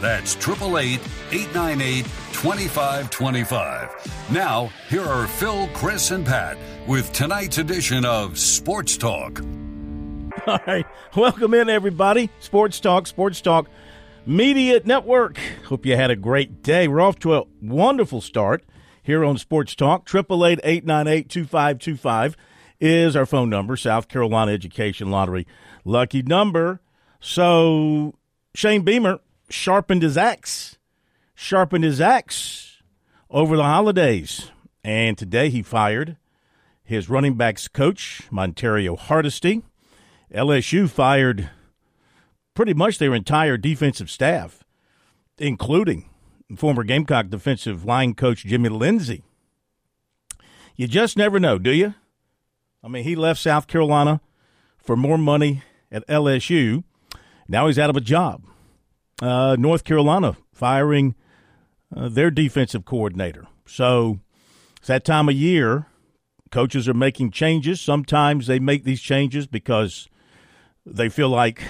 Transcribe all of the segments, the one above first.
That's 888 898 2525. Now, here are Phil, Chris, and Pat with tonight's edition of Sports Talk. All right. Welcome in, everybody. Sports Talk, Sports Talk Media Network. Hope you had a great day. We're off to a wonderful start here on Sports Talk. 888 898 2525 is our phone number, South Carolina Education Lottery lucky number. So, Shane Beamer sharpened his axe, sharpened his axe over the holidays. And today he fired his running backs coach, Montario Hardesty. LSU fired pretty much their entire defensive staff, including former Gamecock defensive line coach Jimmy Lindsey. You just never know, do you? I mean, he left South Carolina for more money at LSU. Now he's out of a job. Uh, North Carolina firing uh, their defensive coordinator. So it's that time of year. Coaches are making changes. Sometimes they make these changes because they feel like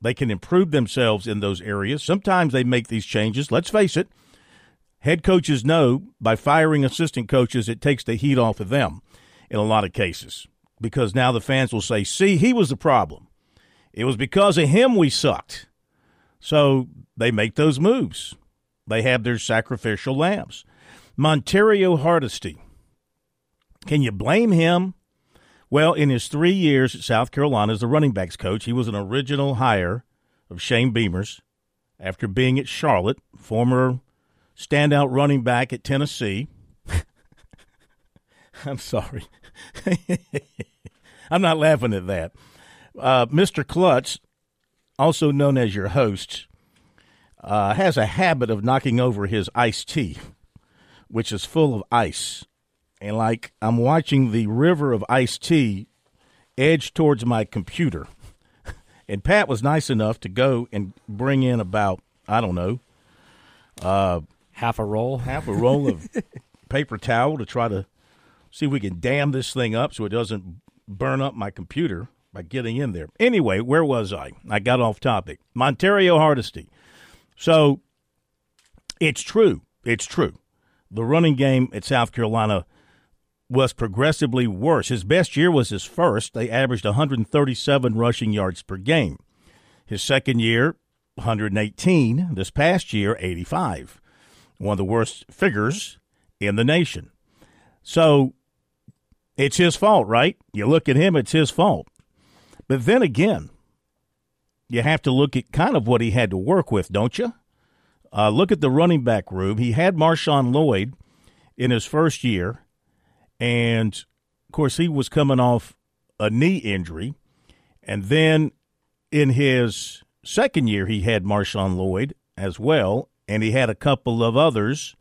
they can improve themselves in those areas. Sometimes they make these changes. Let's face it, head coaches know by firing assistant coaches, it takes the heat off of them in a lot of cases because now the fans will say, see, he was the problem. It was because of him we sucked. So they make those moves. They have their sacrificial lambs. Montario Hardesty. Can you blame him? Well, in his three years at South Carolina as the running backs coach, he was an original hire of Shane Beamer's after being at Charlotte, former standout running back at Tennessee. I'm sorry. I'm not laughing at that. Uh, Mr. Klutz also known as your host, uh, has a habit of knocking over his iced tea, which is full of ice. And like I'm watching the river of iced tea edge towards my computer. And Pat was nice enough to go and bring in about, I don't know, uh, half a roll, half a roll of paper towel to try to see if we can dam this thing up so it doesn't burn up my computer by getting in there. Anyway, where was I? I got off topic. Montario Hardesty. So it's true. It's true. The running game at South Carolina was progressively worse. His best year was his first. They averaged 137 rushing yards per game. His second year, 118. This past year, 85. One of the worst figures in the nation. So it's his fault, right? You look at him, it's his fault. But then again, you have to look at kind of what he had to work with, don't you? Uh, look at the running back room. He had Marshawn Lloyd in his first year, and of course, he was coming off a knee injury. And then in his second year, he had Marshawn Lloyd as well, and he had a couple of others.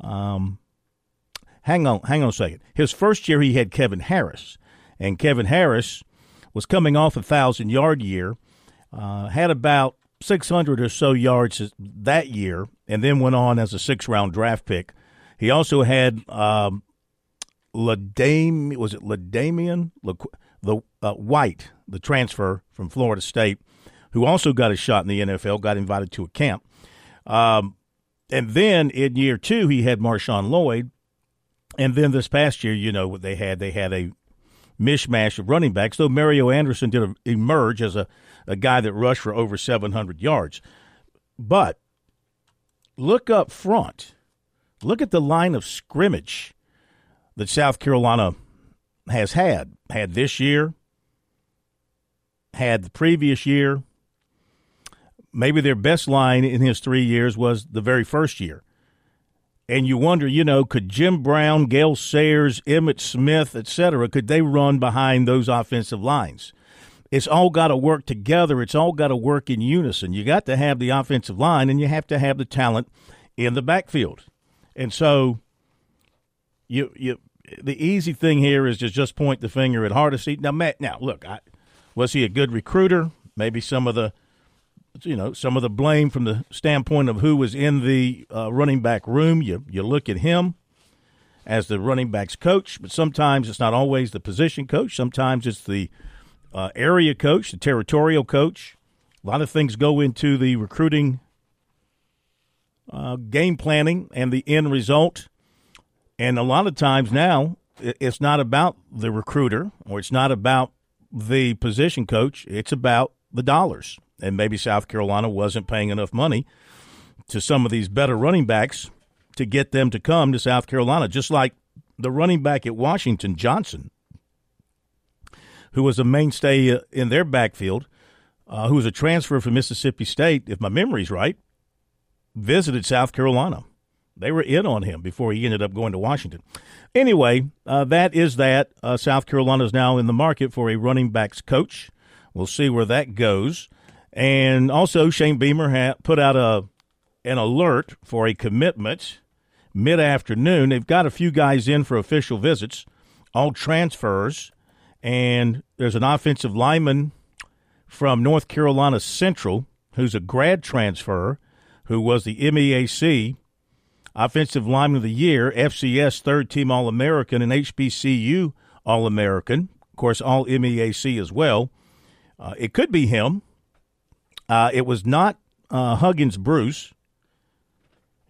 Um, hang on, hang on a second. His first year, he had Kevin Harris, and Kevin Harris was coming off a thousand yard year, uh, had about 600 or so yards that year, and then went on as a six round draft pick. He also had um, Ladame, was it Ladamian? The uh, White, the transfer from Florida State, who also got a shot in the NFL, got invited to a camp. Um, and then in year two, he had Marshawn Lloyd. And then this past year, you know what they had? They had a mishmash of running backs, though Mario Anderson did emerge as a, a guy that rushed for over 700 yards. But look up front. Look at the line of scrimmage that South Carolina has had. Had this year, had the previous year. Maybe their best line in his three years was the very first year and you wonder, you know, could Jim Brown, Gale Sayers, Emmitt Smith, etc., could they run behind those offensive lines? It's all got to work together. It's all got to work in unison. You got to have the offensive line, and you have to have the talent in the backfield. And so, you you the easy thing here is to just point the finger at Hardesty. Now, Matt. Now, look, I, was he a good recruiter? Maybe some of the you know some of the blame from the standpoint of who was in the uh, running back room. You you look at him as the running backs coach, but sometimes it's not always the position coach. Sometimes it's the uh, area coach, the territorial coach. A lot of things go into the recruiting uh, game planning and the end result. And a lot of times now, it's not about the recruiter or it's not about the position coach. It's about the dollars. And maybe South Carolina wasn't paying enough money to some of these better running backs to get them to come to South Carolina, just like the running back at Washington, Johnson, who was a mainstay uh, in their backfield, uh, who was a transfer from Mississippi State, if my memory's right, visited South Carolina. They were in on him before he ended up going to Washington. Anyway, uh, that is that. Uh, South Carolina is now in the market for a running backs coach. We'll see where that goes. And also, Shane Beamer ha- put out a an alert for a commitment mid afternoon. They've got a few guys in for official visits, all transfers, and there's an offensive lineman from North Carolina Central who's a grad transfer who was the MEAC Offensive Lineman of the Year, FCS Third Team All American, and HBCU All American. Of course, All MEAC as well. Uh, it could be him. Uh, it was not uh, Huggins Bruce.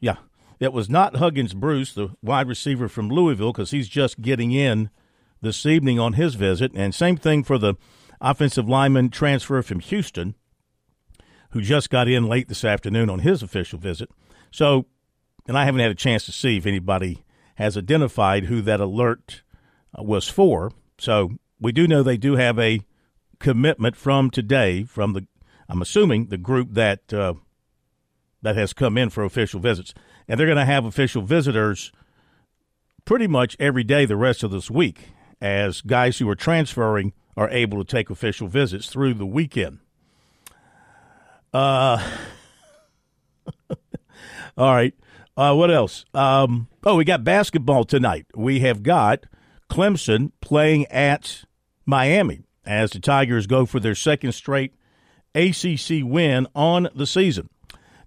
Yeah, it was not Huggins Bruce, the wide receiver from Louisville, because he's just getting in this evening on his visit. And same thing for the offensive lineman transfer from Houston, who just got in late this afternoon on his official visit. So, and I haven't had a chance to see if anybody has identified who that alert uh, was for. So we do know they do have a commitment from today from the, I'm assuming the group that uh, that has come in for official visits, and they're going to have official visitors pretty much every day the rest of this week, as guys who are transferring are able to take official visits through the weekend. Uh, all right. Uh, what else? Um, oh, we got basketball tonight. We have got Clemson playing at Miami as the Tigers go for their second straight ACC win on the season.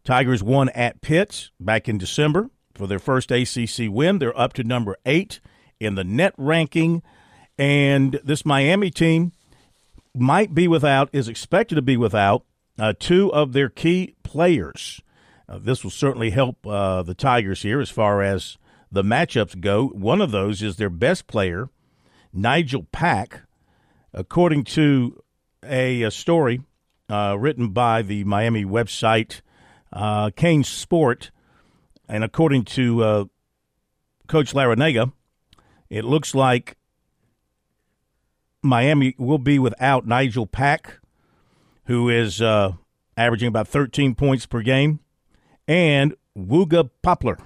Tigers won at Pitt back in December for their first ACC win. They're up to number eight in the net ranking. And this Miami team might be without, is expected to be without uh, two of their key players. Uh, this will certainly help uh, the Tigers here as far as the matchups go. One of those is their best player, Nigel Pack. According to a, a story uh, written by the Miami website uh, CaneSport, and according to uh, Coach Larrañaga, it looks like Miami will be without Nigel Pack, who is uh, averaging about 13 points per game, and Wooga Poplar,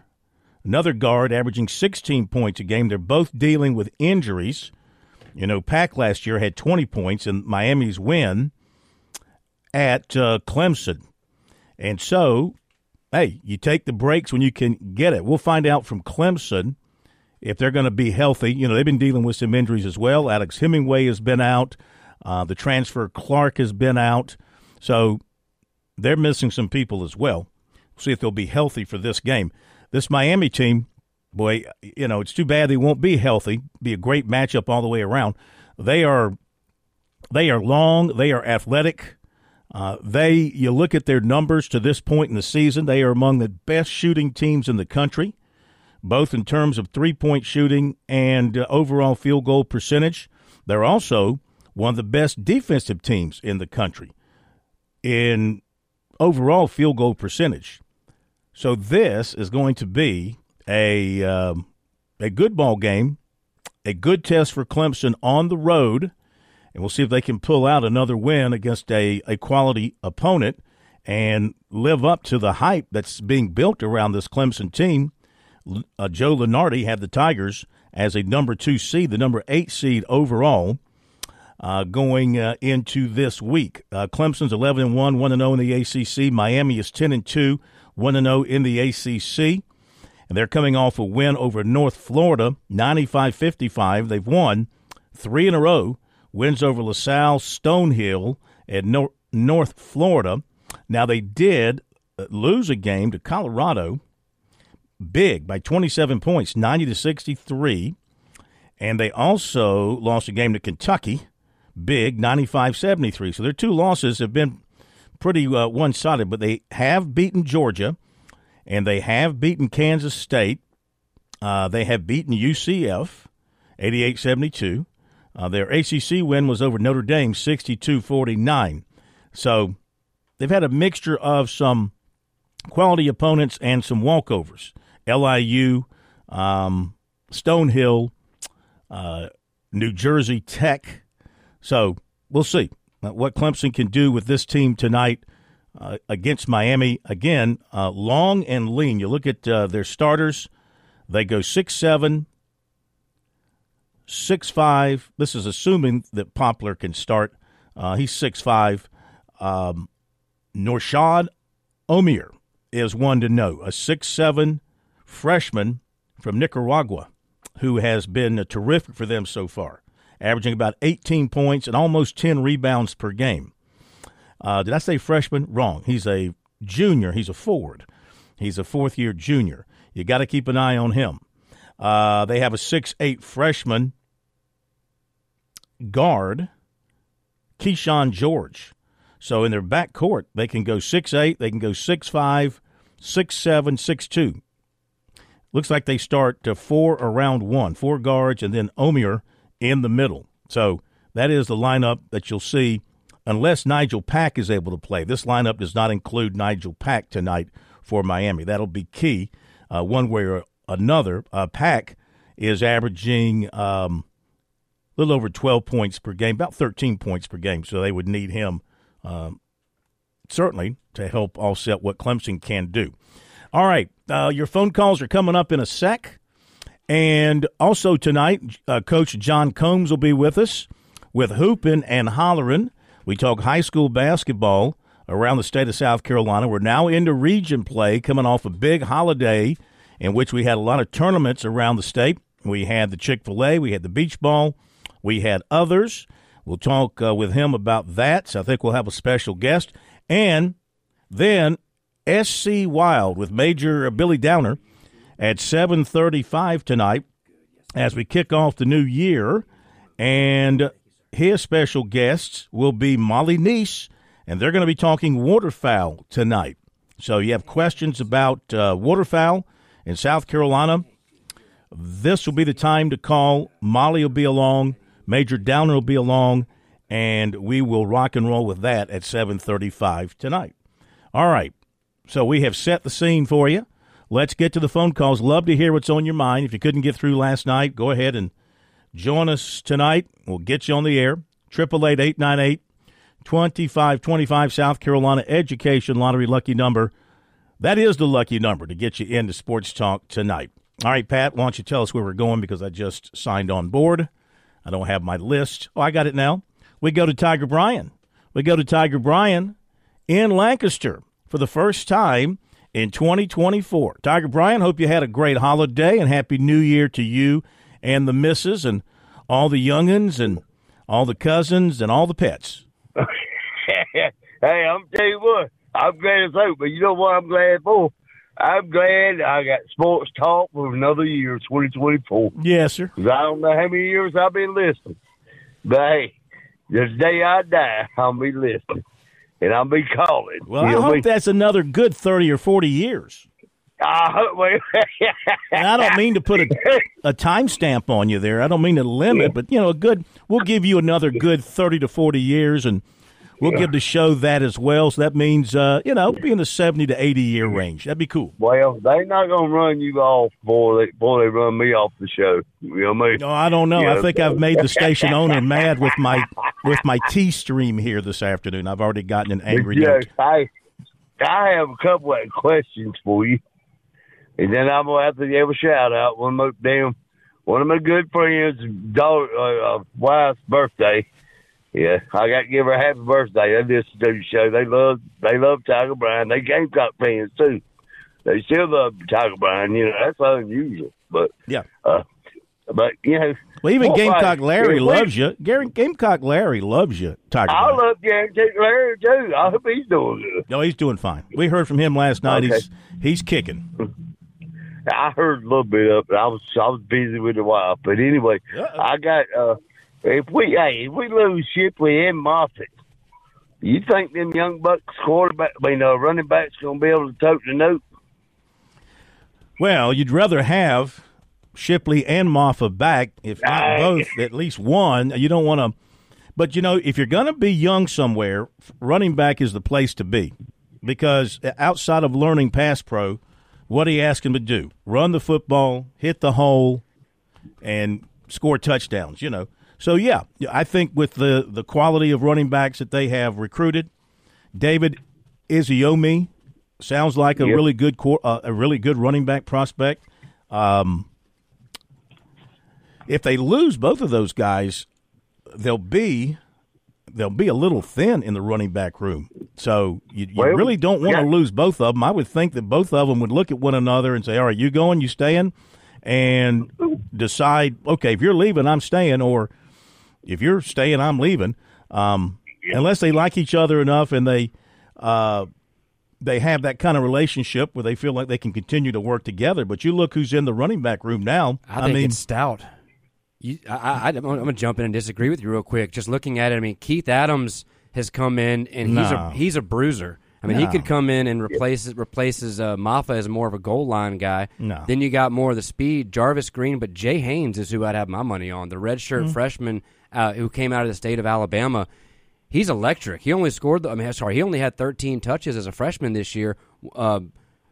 another guard averaging 16 points a game. They're both dealing with injuries. You know, Pack last year had 20 points in Miami's win at uh, Clemson. And so, hey, you take the breaks when you can get it. We'll find out from Clemson if they're going to be healthy. You know, they've been dealing with some injuries as well. Alex Hemenway has been out. Uh, the transfer Clark has been out. So they're missing some people as well. see if they'll be healthy for this game. This Miami team, boy, you know, it's too bad they won't be healthy. Be a great matchup all the way around. They are they are long, they are athletic. Uh, they, you look at their numbers to this point in the season, they are among the best shooting teams in the country, both in terms of three point shooting and uh, overall field goal percentage. They're also one of the best defensive teams in the country in overall field goal percentage. So this is going to be a um, a good ball game, a good test for Clemson on the road and we'll see if they can pull out another win against a, a quality opponent and live up to the hype that's being built around this Clemson team. Uh, Joe Lunardi had the Tigers as a number two seed, the number eight seed overall, uh, going uh, into this week. Uh, Clemson's 11 and 1, 1 and 0 in the ACC. Miami is 10 and 2, 1 and 0 in the ACC. and they're coming off a win over North Florida, 95-55. They've won three in a row. Wins over LaSalle, Stonehill, and no- North Florida. Now they did lose a game to Colorado, big by 27 points, 90 to 63, and they also lost a game to Kentucky, big 95-73. So their two losses have been pretty uh, one-sided, but they have beaten Georgia and they have beaten Kansas State. Uh, they have beaten UCF 88 72. Uh, their ACC win was over Notre Dame 62 49. So they've had a mixture of some quality opponents and some walkovers. LIU, um, Stonehill, uh, New Jersey Tech. So we'll see what Clemson can do with this team tonight uh, against Miami. Again, uh, long and lean. You look at uh, their starters, they go six seven, six five. This is assuming that Poplar can start. Uh, he's six five. Um, Norchad Omier is one to know, a six seven freshman from Nicaragua who has been terrific for them so far, averaging about 18 points and almost 10 rebounds per game. Uh, did I say freshman? Wrong. He's a junior. He's a forward. He's a fourth year junior. You got to keep an eye on him. Uh, they have a six-eight freshman guard, Kyshawn George. So in their back court, they can go six-eight, they can go six-five, six-seven, six-two. Looks like they start to four around one, four guards, and then Omier in the middle. So that is the lineup that you'll see unless Nigel Pack is able to play. This lineup does not include Nigel Pack tonight for Miami. That'll be key, uh, one way or another. Uh, Pack is averaging um, a little over 12 points per game, about 13 points per game, so they would need him um, certainly to help offset what Clemson can do. All right, uh, your phone calls are coming up in a sec. And also tonight, uh, Coach John Combs will be with us with Hoopin' and hollering. We talk high school basketball around the state of South Carolina. We're now into region play, coming off a big holiday in which we had a lot of tournaments around the state. We had the Chick fil A, we had the beach ball, we had others. We'll talk uh, with him about that. So I think we'll have a special guest. And then SC Wild with Major Billy Downer at 7:35 tonight as we kick off the new year. And his special guests will be Molly Neese, and they're going to be talking waterfowl tonight. So you have questions about uh, waterfowl in South Carolina. This will be the time to call. Molly will be along. Major Downer will be along, and we will rock and roll with that at 7:35 tonight. All right. So we have set the scene for you. Let's get to the phone calls. Love to hear what's on your mind. If you couldn't get through last night, go ahead and Join us tonight. We'll get you on the air. 888 2525 South Carolina Education Lottery lucky number. That is the lucky number to get you into Sports Talk tonight. All right, Pat, why don't you tell us where we're going because I just signed on board. I don't have my list. Oh, I got it now. We go to Tiger Bryan. We go to Tiger Bryan in Lancaster for the first time in 2024. Tiger Bryan, hope you had a great holiday and Happy New Year to you and the missus and all the youngins and all the cousins and all the pets. hey, I'm tell you what, I'm glad as hope, but you know what I'm glad for? I'm glad I got sports talk for another year, 2024. Yes, sir. Because I don't know how many years I've been listening, but hey, the day I die, I'll be listening and I'll be calling. Well, I hope that's another good 30 or 40 years. Uh, and I don't mean to put a, a timestamp on you there. I don't mean to limit, but you know, a good. We'll give you another good thirty to forty years, and we'll give the show that as well. So that means, uh, you know, be in the seventy to eighty year range. That'd be cool. Well, they're not gonna run you off before they before they run me off the show. You know what I mean? No, I don't know. I think I've made the station owner mad with my with my T stream here this afternoon. I've already gotten an angry yes, note. I I have a couple of questions for you. And then I'm gonna have to give a shout out. One of my damn, one of my good friends' daughter, uh, uh, wife's birthday. Yeah, I got to give her a happy birthday. They just do the show. They love, they love Tiger Bryan. They Gamecock fans too. they still love Tiger Bryan. You know, that's unusual. But Yeah. uh, but you know, Well, even Gamecock Larry loves you. Gary, Gamecock Larry loves you, Tiger. I Bryan. love Gamecock Larry too. I hope he's doing good. No, he's doing fine. We heard from him last night. Okay. He's he's kicking. I heard a little bit of it. I was I was busy with the wife, but anyway, Uh-oh. I got. uh If we hey, if we lose Shipley and Mafah, you think them young bucks quarterback, I mean, uh, running backs gonna be able to tote the note? Well, you'd rather have Shipley and Mafah back, if not Aye. both, at least one. You don't want to. But you know, if you're going to be young somewhere, running back is the place to be, because outside of learning pass pro, what do you ask him to do? Run the football, hit the hole, and score touchdowns. You know. So yeah, I think with the the quality of running backs that they have recruited, David Iziomi sounds like a Yep. really good uh, a really good running back prospect. Um, if they lose both of those guys, they'll be they'll be a little thin in the running back room. So you, you Well, really don't want to yeah. lose both of them. I would think that both of them would look at one another and say, "All right, you going? You staying?" and decide, "Okay, if you're leaving, I'm staying," or if you're staying, I'm leaving. Um, Unless they like each other enough and they uh, they have that kind of relationship where they feel like they can continue to work together. But you look who's in the running back room now. I think mean, it's stout. You, I, I, I'm going to jump in and disagree with you real quick. Just looking at it, I mean, Keith Adams has come in and he's No. a he's a bruiser. I mean, he could come in and replace replaces uh, Mafah as more of a goal line guy. No. Then you got more of the speed, Jarvis Green, but Jay Haynes is who I'd have my money on. The redshirt Mm-hmm. freshman uh, who came out of the state of Alabama. He's electric. He only scored. The, I mean, sorry, he only had 13 touches as a freshman this year, uh,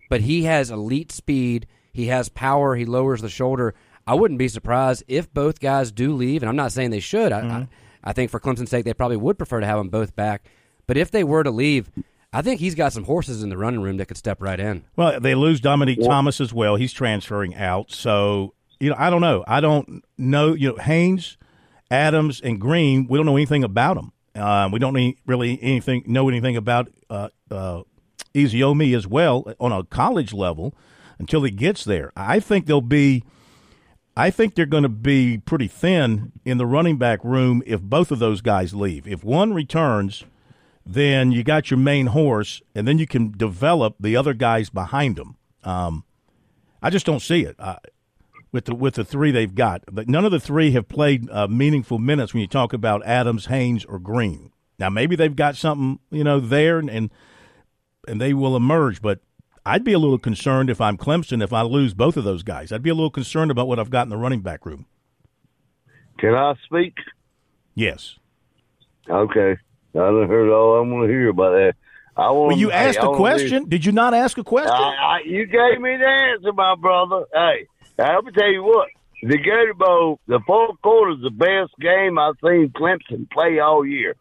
but he has elite speed. He has power. He lowers the shoulder. I wouldn't be surprised if both guys do leave, and I'm not saying they should. I, I, I think for Clemson's sake, they probably would prefer to have them both back. But if they were to leave, I think he's got some horses in the running room that could step right in. Well, they lose Domonique Thomas as well. He's transferring out. So, you know, I don't know. I don't know. You know, Haynes, Adams, and Green, we don't know anything about them. Uh, we don't really anything know anything about uh, uh, Eziomi as well on a college level until he gets there. I think they'll be. I think they're going to be pretty thin in the running back room if both of those guys leave. If one returns, then you got your main horse, and then you can develop the other guys behind them. Um, I just don't see it uh, with the with the three they've got. But none of the three have played uh, meaningful minutes when you talk about Adams, Haynes, or Green. Now maybe they've got something you know there, and and, and they will emerge. But I'd be a little concerned if I'm Clemson if I lose both of those guys. I'd be a little concerned about what I've got in the running back room. Can I speak? Yes. Okay, I done heard all I'm going to hear about that. I want. Well, you asked a question. Did you not ask a question? I, I, you gave me the answer, my brother. Hey, I'm gonna tell you what. The Gator Bowl, the fourth quarter is the best game I've seen Clemson play all year.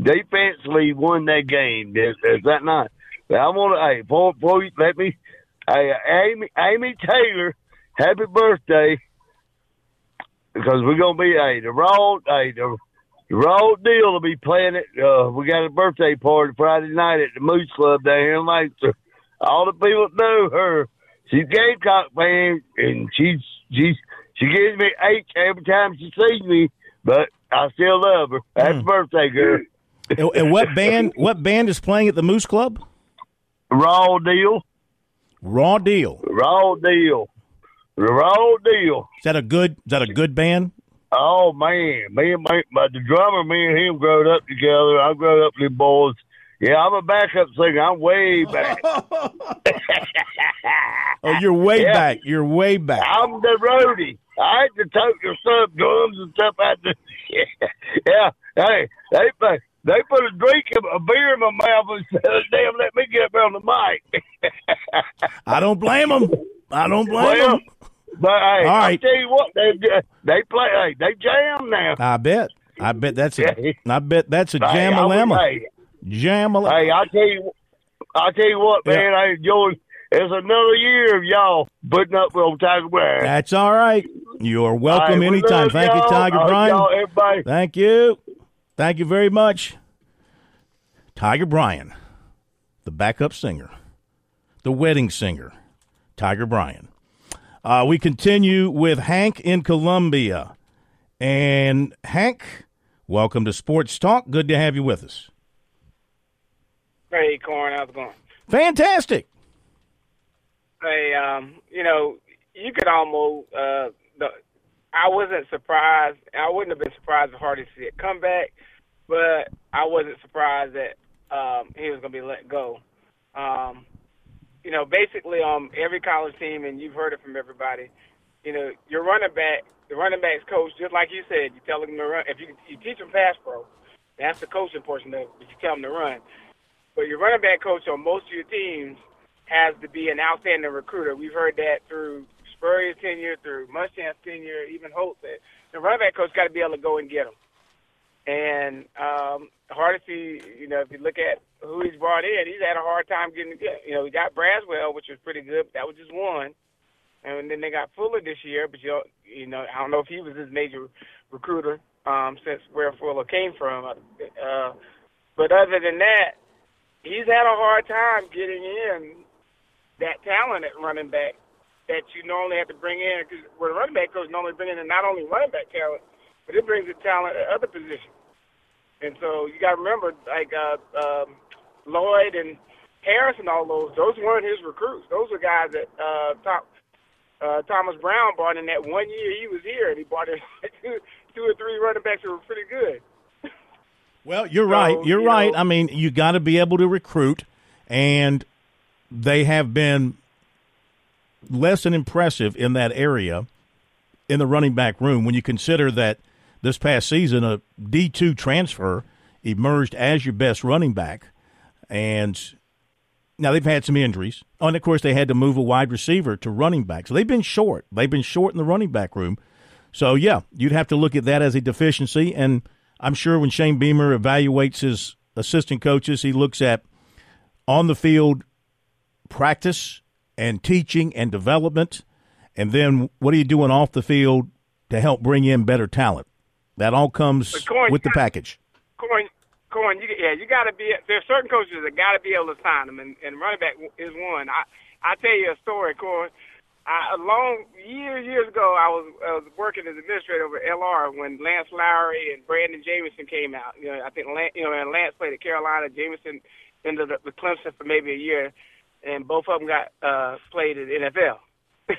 Defensively won that game. Is, is that not? But I want to. Hey, before, before you let me. Hey, Amy, Amy Taylor, happy birthday. Because we're gonna be hey the raw hey the the raw deal to be playing it. Uh, we got a birthday party Friday night at the Moose Club down here in Lancaster. All the people know her. She's Gamecock fan, and she's she's she gives me H every time she sees me. But I still love her. Happy hmm. birthday, girl. and, and what band? What band is playing at the Moose Club? Raw deal, Raw Deal. raw deal, the raw deal. Is that a good? Is that a good band? Oh man, me and my, my the drummer, me and him growed up together. I growed up with the boys. Yeah, I'm a backup singer. I'm way back. Oh, you're way Yeah. back. You're way back. I'm the roadie. I had to tote your sub drums and stuff out there. yeah, hey, they put they put a drink, of a beer in my mouth and said, "Damn, let me get up on the mic." I don't blame them. I don't blame well, them. but hey, All I right. tell you what, they they play. Hey, they jam now. I bet. I bet that's a. I bet that's a I jam-a-lemma. Hey, Jam-a-lemma. hey, I tell you, I tell you what, Yeah. man, I enjoy. It's another year of y'all putting up with Tiger Bryan. That's all right. You're welcome we anytime. Thank you, y'all. Tiger hope Bryan. y'all, everybody. Thank you. Thank you very much. Tiger Bryan, the backup singer, the wedding singer, Tiger Bryan. Uh, we continue with Hank in Columbia. And Hank, welcome to Sports Talk. Good to have you with us. Hey, Corn, how's it going? Fantastic. Hey, um, you know, you could almost. Uh, the, I wasn't surprised. I wouldn't have been surprised if Hardy see it come back, but I wasn't surprised that um, he was going to be let go. Um, you know, basically, um, every college team, and you've heard it from everybody. You know, your running back, the running backs coach, just like you said, you tell them to run. If you you teach them pass pro, that's the coaching portion of it. But you tell them to run. But your running back coach on most of your teams has to be an outstanding recruiter. We've heard that through Spurrier's tenure, through Muschamp's tenure, even Holtz. That the running back coach got to be able to go and get them. And um, Hardesty, you know, if you look at who he's brought in, he's had a hard time getting. You know, he got Braswell, which was pretty good. But that was just one. And then they got Fuller this year, but you you know, I don't know if he was his major recruiter um, since where Fuller came from. Uh, but other than that, he's had a hard time getting in that talent at running back that you normally have to bring in because where the running back coach normally bring in not only running back talent, but it brings the talent at other positions. And so you got to remember, like uh, um, Lloyd and Harris and all those, those weren't his recruits. Those were guys that uh, top, uh, Thomas Brown brought in that one year he was here, and he brought in two, two or three running backs that were pretty good. Well, you're so, right. You're you right. Know, I mean, you got to be able to recruit, and they have been less than impressive in that area in the running back room when you consider that this past season a D2 transfer emerged as your best running back. And now they've had some injuries. Oh, and of course, they had to move a wide receiver to running back. So they've been short. They've been short in the running back room. So, yeah, you'd have to look at that as a deficiency. And I'm sure when Shane Beamer evaluates his assistant coaches, he looks at on the field practice and teaching and development. And then what are you doing off the field to help bring in better talent? That all comes with the package. Coin, coin, you, yeah, you got to be. There's certain coaches that got to be able to sign them, and, and running back is one. I I tell you a story, Coin. I, a long years years ago, I was I was working as administrator over LR when Lance Lowry and Brandon Jamison came out. You know, I think Lance, you know, and Lance played at Carolina. Jamison ended up with Clemson for maybe a year and both of them got uh, played in NFL.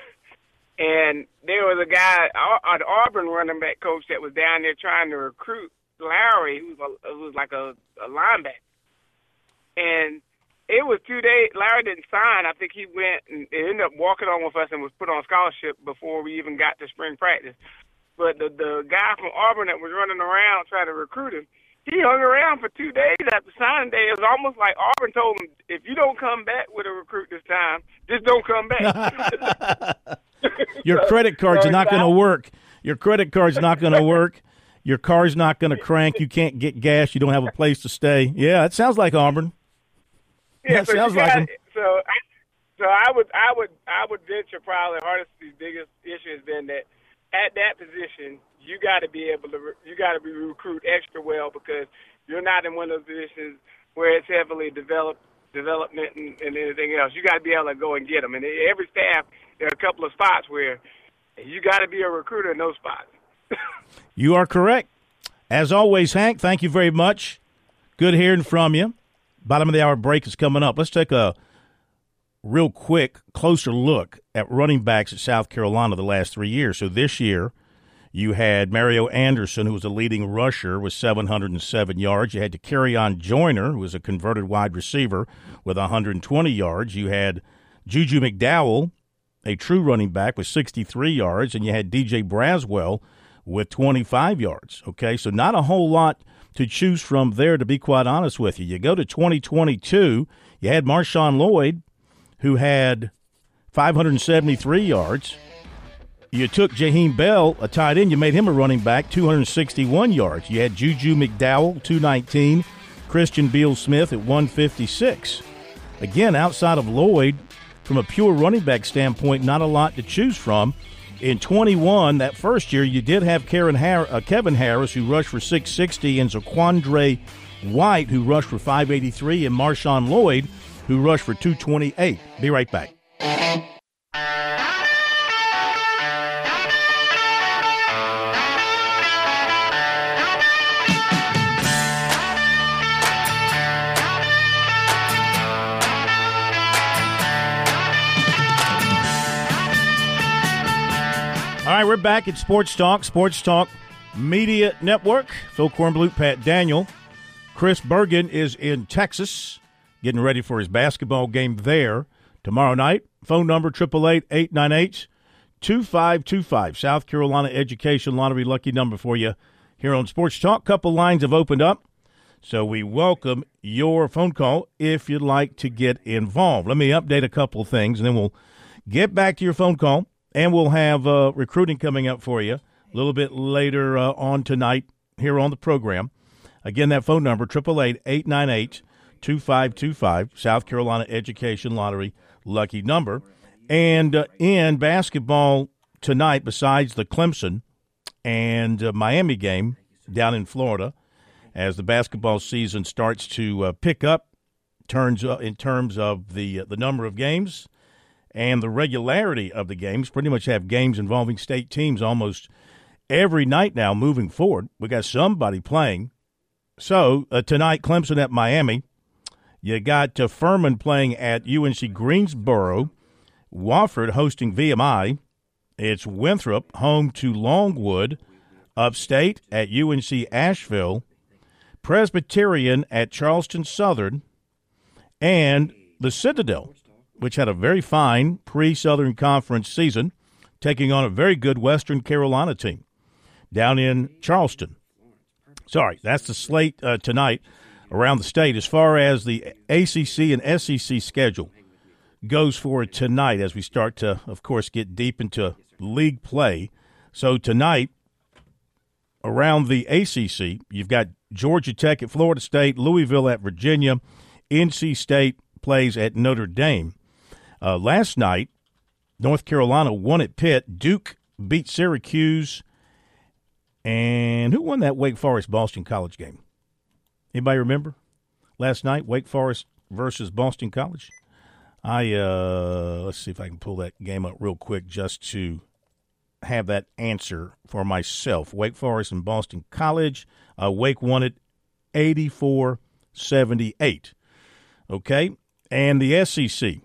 and there was a guy, an Auburn running back coach that was down there trying to recruit Lowry, who was, a, who was like a, a linebacker. And it was two days. Larry didn't sign. I think he went and ended up walking on with us and was put on scholarship before we even got to spring practice. But the the guy from Auburn that was running around trying to recruit him, he hung around for two days after signing day. It was almost like Auburn told him, if you don't come back with a recruit this time, just don't come back. Your credit cards are not going to work. Your credit card's not going to work. Your car's not going to crank. You can't get gas. You don't have a place to stay. Yeah, it sounds like Auburn. Yeah, so sounds got, like So, I, so I would, I would, I would venture probably Hardesty's biggest issue has been that at that position, you got to be able to you got to be recruit extra well because you're not in one of those positions where it's heavily developed development and, and anything else. You got to be able to go and get them. And every staff, there are a couple of spots where you got to be a recruiter in those spots. you are correct. As always, Hank, thank you very much. Good hearing from you. Bottom of the hour break is coming up. Let's take a real quick, closer look at running backs at South Carolina the last three years. So this year, you had Mario Anderson, who was a leading rusher with 707 yards. You had Dakereon Joyner, who was a converted wide receiver with 120 yards. You had Juju McDowell, a true running back with 63 yards, and you had DJ Braswell with 25 yards. Okay, so not a whole lot to choose from there, to be quite honest with you. You go to 2022, you had Marshawn Lloyd, who had 573 yards. You took Jaheim Bell, a tight end, you made him a running back, 261 yards. You had Juju McDowell, 219, Christian Beal Smith at 156. Again, outside of Lloyd, from a pure running back standpoint, not a lot to choose from. In 21, that first year, you did have Har- uh, Kevin Harris, who rushed for 660, and Zaquandre White, who rushed for 583, and Marshawn Lloyd, who rushed for 228. Be right back. Right, we're back at Sports Talk, Sports Talk Media Network. Phil Kornblut, Pat Daniel. Chris Bergen is in Texas, getting ready for his basketball game there tomorrow night. Phone number 888-898-2525. South Carolina Education Lottery lucky number for you here on Sports Talk. Couple lines have opened up, so we welcome your phone call if you'd like to get involved. Let me update a couple things, and then we'll get back to your phone call, and we'll have uh, recruiting coming up for you a little bit later uh, on tonight here on the program. Again, that phone number, 888-898-2525, South Carolina Education Lottery lucky number. And uh, in basketball tonight, besides the Clemson and uh, Miami game down in Florida, as the basketball season starts to uh, pick up, turns uh, in terms of the uh, the number of games and the regularity of the games. Pretty much have games involving state teams almost every night now. Moving forward, we got somebody playing. So uh, tonight, Clemson at Miami. You got uh, Furman playing at UNC Greensboro. Wofford hosting VMI. It's Winthrop home to Longwood. Upstate at UNC Asheville. Presbyterian at Charleston Southern. And the Citadel, which had a very fine pre Southern Conference season, taking on a very good Western Carolina team down in Charleston. Sorry, that's the slate uh, tonight around the state. As far as the ACC and SEC schedule goes for tonight, as we start to, of course, get deep into league play. So tonight, around the ACC, you've got Georgia Tech at Florida State, Louisville at Virginia, NC State plays at Notre Dame. Uh, last night, North Carolina won at Pitt. Duke beat Syracuse. And who won that Wake Forest Boston College game? Anybody remember? Last night, Wake Forest versus Boston College. I uh, let's see if I can pull that game up real quick just to have that answer for myself. Wake Forest and Boston College. Uh, Wake won it 84 78. Okay. And the SEC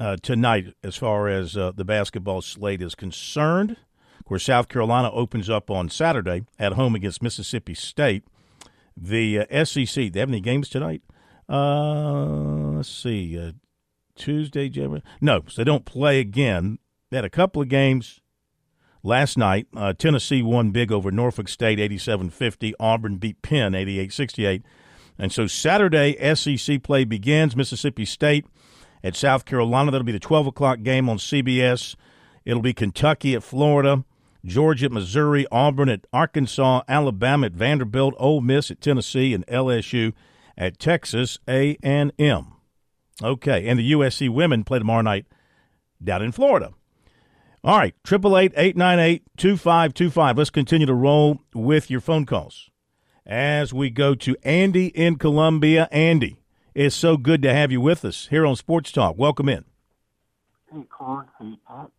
uh, tonight, as far as uh, the basketball slate is concerned, of course, South Carolina opens up on Saturday at home against Mississippi State. The uh, SEC, they have any games tonight? Uh, let's see. Uh, Tuesday, January. No, so they don't play again. They had a couple of games last night. Uh, Tennessee won big over Norfolk State, 87 50. Auburn beat Penn, 88 68. And so Saturday, SEC play begins. Mississippi State at South Carolina. That'll be the 12 o'clock game on CBS. It'll be Kentucky at Florida, Georgia at Missouri, Auburn at Arkansas, Alabama at Vanderbilt, Ole Miss at Tennessee, and LSU at Texas A&M. Okay, and the USC women play tomorrow night down in Florida. All right, triple eight eight nine eight two five two five. Let's continue to roll with your phone calls as we go to Andy in Columbia. Andy, it's so good to have you with us here on Sports Talk. Welcome in. Hey, Corn. Hey, Pat.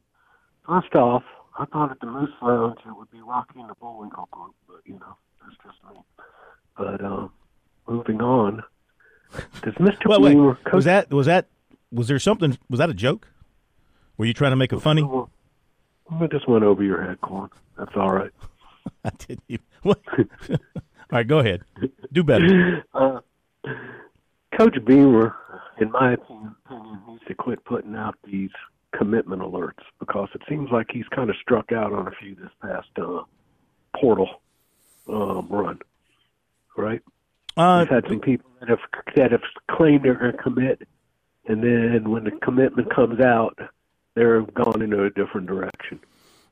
First off, I thought at the Moose Lounge it would be Rocky and the Bullwinkle Group, but you know that's just me. But uh, moving on, does Mr. Well, wait, coach? was that was that was there something? Was that a joke? Were you trying to make it funny? I just went over your head, Corn. That's all right. I didn't. Even, what? All right, go ahead. Do better. Uh, Coach Beamer, in my opinion, needs to quit putting out these commitment alerts because it seems like he's kind of struck out on a few this past uh, portal um, run. Right? Uh, He's had some people that have that have claimed they're going to commit, and then when the commitment comes out, they're gone into a different direction.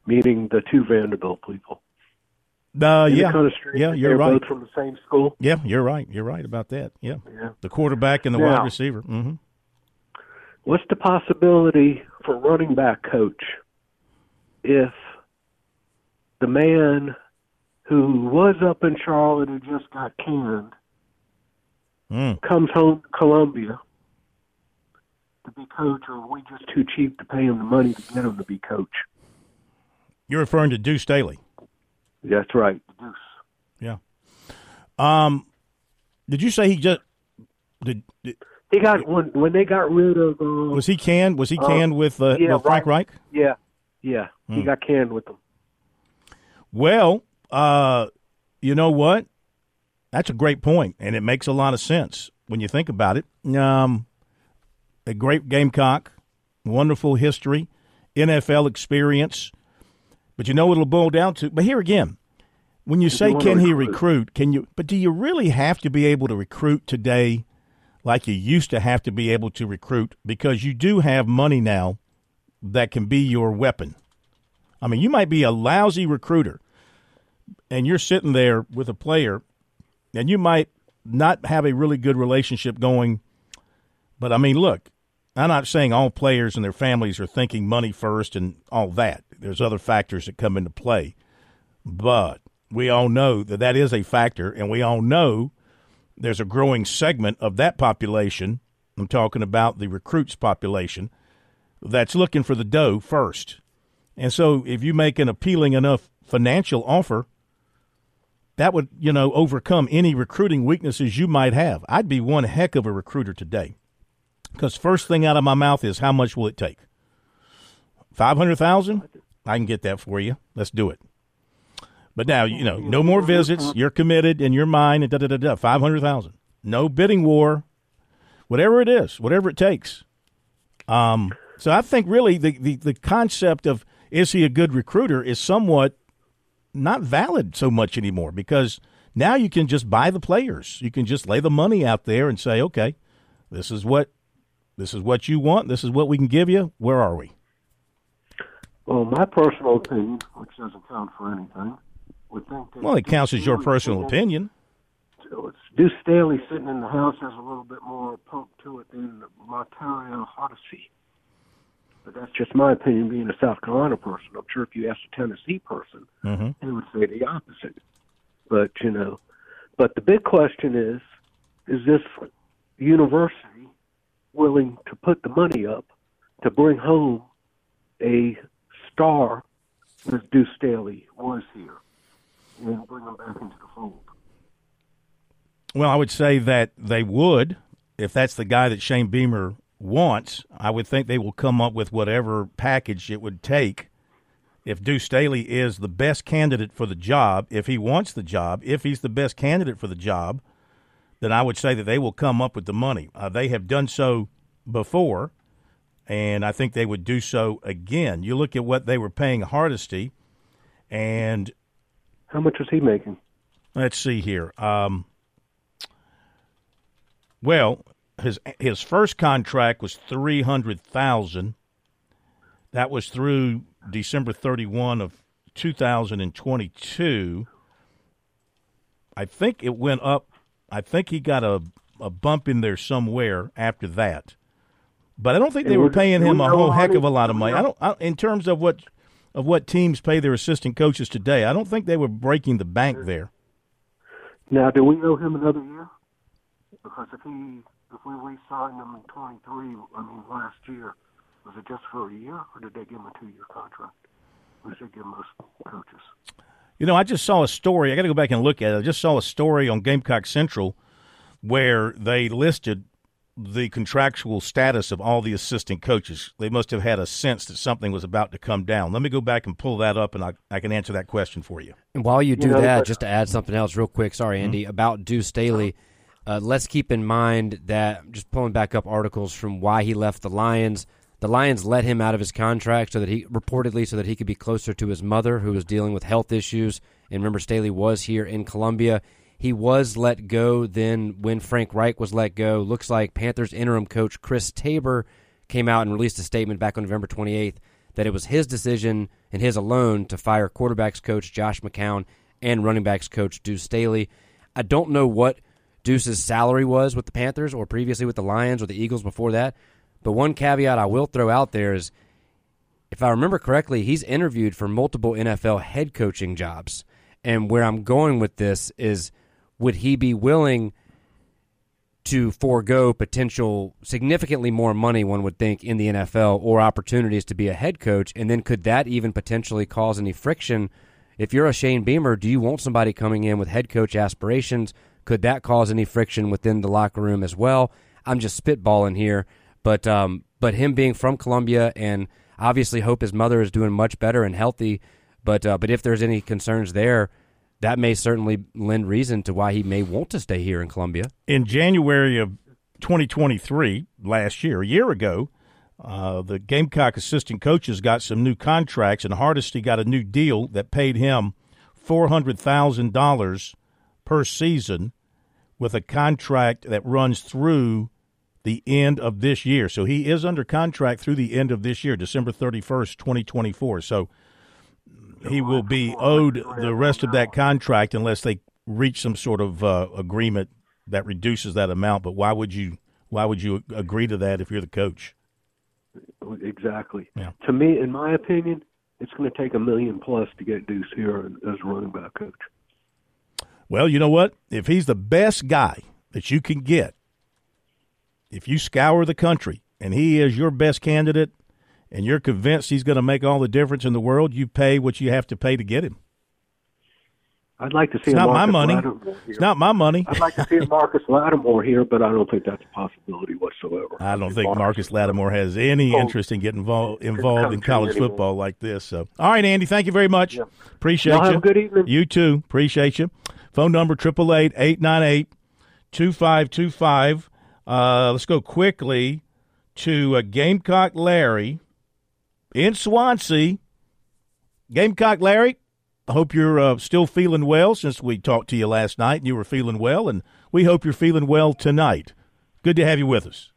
Meaning the two Vanderbilt people. Uh, yeah, yeah, you're right. Both from the same school. Yeah, you're right. You're right about that. Yeah, Yeah. the quarterback and the Now- wide receiver. hmm What's the possibility for running back coach if the man who was up in Charlotte and just got canned Mm. comes home to Columbia to be coach, or are we just too cheap to pay him the money to get him to be coach? You're referring to Deuce Staley. That's right. Yeah. Um, did you say he just did? did He got when when they got rid of. Uh, was he canned? Was he Uh, canned with, uh, yeah, with Frank Reich? yeah, yeah, he got canned with them. Well, uh, you know what? That's a great point, and it makes a lot of sense when you think about it. Um, a great Gamecock, wonderful history, NFL experience. But you know what it'll boil down to? But here again, when you say wanna can he recruit. recruit, can you? But do you really have to be able to recruit today, like you used to have to be able to recruit? Because you do have money now that can be your weapon. I mean, you might be a lousy recruiter, and you're sitting there with a player, and you might not have a really good relationship going. But I mean, look, I'm not saying all players and their families are thinking money first and all that. There's other factors that come into play. But we all know that that is a factor, and we all know there's a growing segment of that population. I'm talking about the recruits population that's looking for the dough first. And so if you make an appealing enough financial offer, that would, you know, overcome any recruiting weaknesses you might have. I'd be one heck of a recruiter today. Because first thing out of my mouth is how much will it take? Five hundred thousand? I can get that for you. Let's do it. But now, you know, no more visits. You're committed in your mind and da da da da. Five hundred thousand. No bidding war. Whatever it is, whatever it takes. Um, so I think really the, the, the concept of is he a good recruiter is somewhat not valid so much anymore because now you can just buy the players. You can just lay the money out there and say, okay, this is what this is what you want. This is what we can give you. Where are we? Well, my personal opinion, which doesn't count for anything, would think that Well, it counts as your personal Staley- opinion. Deuce Staley sitting in the house has a little bit more pump to it than Montario Hardesty. But that's just my opinion, being a South Carolina person. I'm sure if you asked a Tennessee person, Mhm. they would say the opposite. But you know, but the big question is: Is this university willing to put the money up to bring home a star as Deuce Staley was here, and bring him back into the fold? Well, I would say that they would if that's the guy that Shane Beamer wants. I would think they will come up with whatever package it would take. If Deuce Staley is the best candidate for the job, if he wants the job, if he's the best candidate for the job, then I would say that they will come up with the money. Uh, they have done so before, and I think they would do so again. You look at what they were paying Hardesty, and How much was he making? let's see here. Um, well, his his first contract was three hundred thousand. That was through December thirty one of two thousand and twenty two. I think it went up. I think he got a a bump in there somewhere after that. But I don't think they were paying him a whole heck of a lot of money. I don't. I, in terms of what of what teams pay their assistant coaches today, I don't think they were breaking the bank there. Now, do we know him another year? Because if he, if we re-signed him in 23, I mean last year, was it just for a year, or did they give him a two-year contract? Did they give most coaches? You know, I just saw a story. I got to go back and look at it. I just saw a story on Gamecock Central where they listed the contractual status of all the assistant coaches. They must have had a sense that something was about to come down. Let me go back and pull that up, and I, I can answer that question for you. And while you do know, that, just to add something else real quick, sorry, Andy, about Deuce Staley. Uh, let's keep in mind that just pulling back up articles from why he left the Lions. The Lions let him out of his contract so that he reportedly so that he could be closer to his mother, who was dealing with health issues. And remember, Staley was here in Columbia. He was let go then when Frank Reich was let go. Looks like Panthers interim coach Chris Tabor came out and released a statement back on November 28th that it was his decision and his alone to fire quarterbacks coach Josh McCown and running backs coach Deuce Staley. I don't know what Deuce's salary was with the Panthers or previously with the Lions or the Eagles before that, but one caveat I will throw out there is if I remember correctly, he's interviewed for multiple NFL head coaching jobs. And where I'm going with this is would he be willing to forego potential significantly more money, one would think, in the NFL or opportunities to be a head coach? And then could that even potentially cause any friction? If you're a Shane Beamer, do you want somebody coming in with head coach aspirations? Could that cause any friction within the locker room as well? I'm just spitballing here, but um, but him being from Columbia and obviously hope his mother is doing much better and healthy. But uh, but if there's any concerns there, that may certainly lend reason to why he may want to stay here in Columbia. In January of 2023, last year, a year ago, uh, the Gamecock assistant coaches got some new contracts, and Hardesty got a new deal that paid him $400,000 per season with a contract that runs through the end of this year. So he is under contract through the end of this year, December 31st, 2024. So he will be owed the rest of that contract unless they reach some sort of uh, agreement that reduces that amount. But why would you why would you agree to that if you're the coach? Exactly. Yeah. To me, in my opinion, it's going to take a million plus to get Deuce here as running back coach. Well, you know what? If he's the best guy that you can get, if you scour the country and he is your best candidate, and you're convinced he's going to make all the difference in the world, you pay what you have to pay to get him. I'd like to see It's not my money. It's not my money. I'd like to see Marcus Lattimore here, but I don't think that's a possibility whatsoever. I don't think Marcus Lattimore has any Oh. interest in getting involved involved in college football like this. So, all right, Andy, thank you very much. Appreciate Y'all you. have a good evening. You too. Appreciate you. Phone number triple eight eight nine eight two five two five. Uh, let's go quickly to uh, Gamecock Larry in Swansea. Gamecock Larry, I hope you're uh, still feeling well since we talked to you last night and you were feeling well, and we hope you're feeling well tonight. Good to have you with us.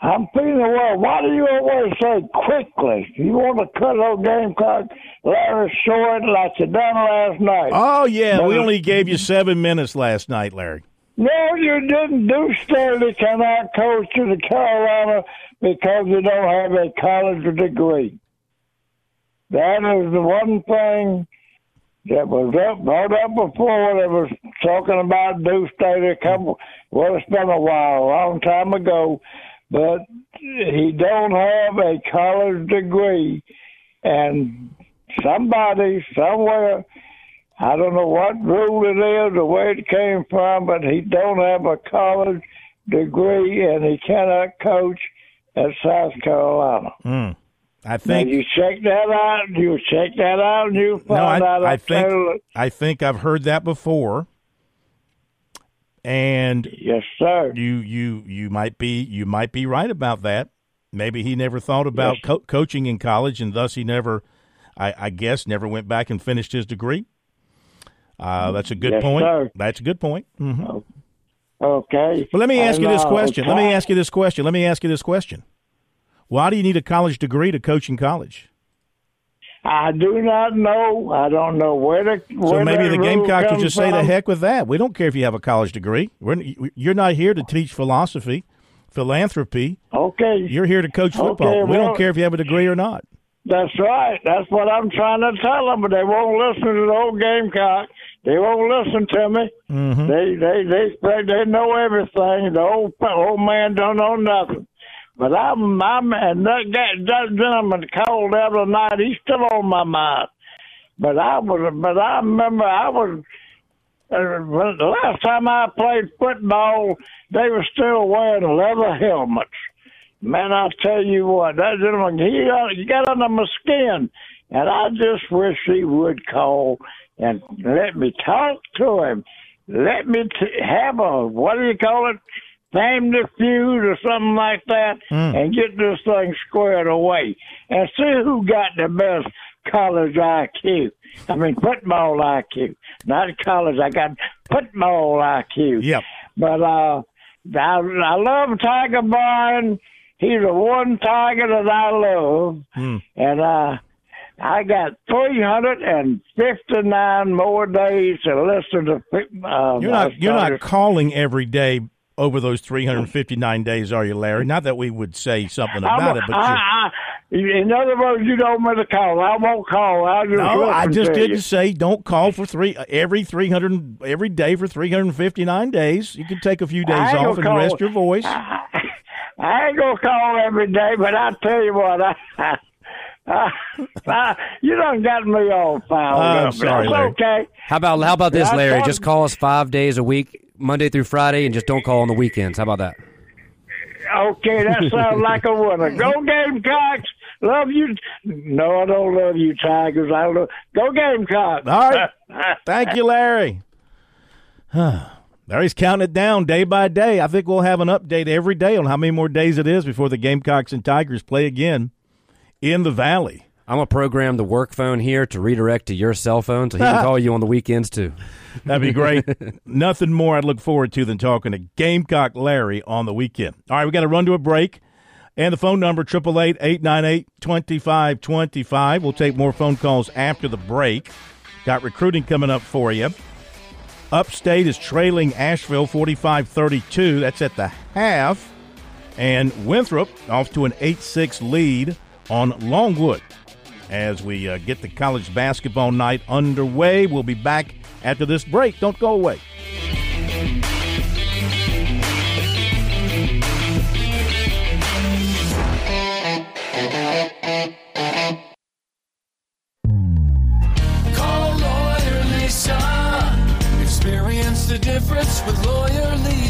I'm feeling well. Why do you always say quickly? You want to cut old Gamecock Larry short like you done last night. Oh, yeah, we only gave you seven minutes last night, Larry. No, you didn't. Do Staley cannot coach to the Carolina because you don't have a college degree. That is the one thing that was up, brought up before that was talking about Deuce Staley a couple, well, it's been a while, a long time ago, but he don't have a college degree, and somebody somewhere I don't know what rule it is or where it came from, but he don't have a college degree and he cannot coach at South Carolina. Mm. I Now think you check that out. You check that out, and you No, find out. I, I I'm telling- think I think I've heard that before, and yes, sir. you you you might be you might be right about that. Maybe he never thought about Yes. co- coaching in college, and thus he never, I, I guess, never went back and finished his degree. Uh, that's a good Yes, point. sir. That's a good point. hmm Okay. But let me ask And, you this question. Let me ask you this question. Let me ask you this question. Why do you need a college degree to coach in college? I do not know. I don't know where the. So maybe the Gamecocks will comes just say the heck with that. We don't care if you have a college degree. We're, you're not here to teach philosophy, philanthropy. Okay. You're here to coach football. Okay, we don't care if you have a degree or not. That's right. That's what I'm trying to tell them, but they won't listen to the old Gamecock. They won't listen to me. Mm-hmm. They they they they they know everything. The old old man don't know nothing. But I'm I'm and that guy, that gentleman called the other night. He's still on my mind. But I was but I remember I was. Uh, when- the last time I played football, they were still wearing leather helmets. Man, I tell you what, that gentleman, he, uh, he got under my skin, and I just wish he would call and let me talk to him. Let me t- have a, what do you call it, family feud or something like that, and get this thing squared away and see who got the best college IQ. I mean, football IQ, not college. I got football IQ. Yep. But uh, I, I love Tiger Bryan. He's the one Tiger that I love, Hmm. and uh, I got 359 more days to listen to. Uh, You're not you're not calling every day over those 359 days, are you, Larry? Not that we would say something I'm about it, but I, I, In other words, you don't want to call. I won't call. I'll just No, I just didn't you. say don't call for three every three hundred every day for three hundred and fifty nine days. You can take a few days off and call. rest your voice. I ain't gonna call every day, but I tell you what, I, I, I ah, you done got me all fouled I'm up. sorry, That's Larry. okay. How about how about this, I Larry? thought- Just call us five days a week, Monday through Friday, and just don't call on the weekends. How about that? Okay, that sounds like a winner. Go Gamecocks. Love you. No, I don't love you, Tigers. I love. Go Gamecocks. All right. Thank you, Larry. Larry's counting it down day by day. I think we'll have an update every day on how many more days it is before the Gamecocks and Tigers play again in the Valley. I'm gonna program the work phone here to redirect to your cell phone, so he can call you on the weekends too. That'd be great. Nothing more I'd look forward to than talking to Gamecock Larry on the weekend. All right, we got to run to a break. And the phone number, 888-898-2525. We'll take more phone calls after the break. Got recruiting coming up for you. Upstate is trailing Asheville 45-32. That's at the half. And Winthrop off to an 8-6 lead on Longwood. As we uh, get the college basketball night underway, we'll be back after this break. Don't go away. Call Lawyer Lisa. Experience the difference with Lawyer Lisa.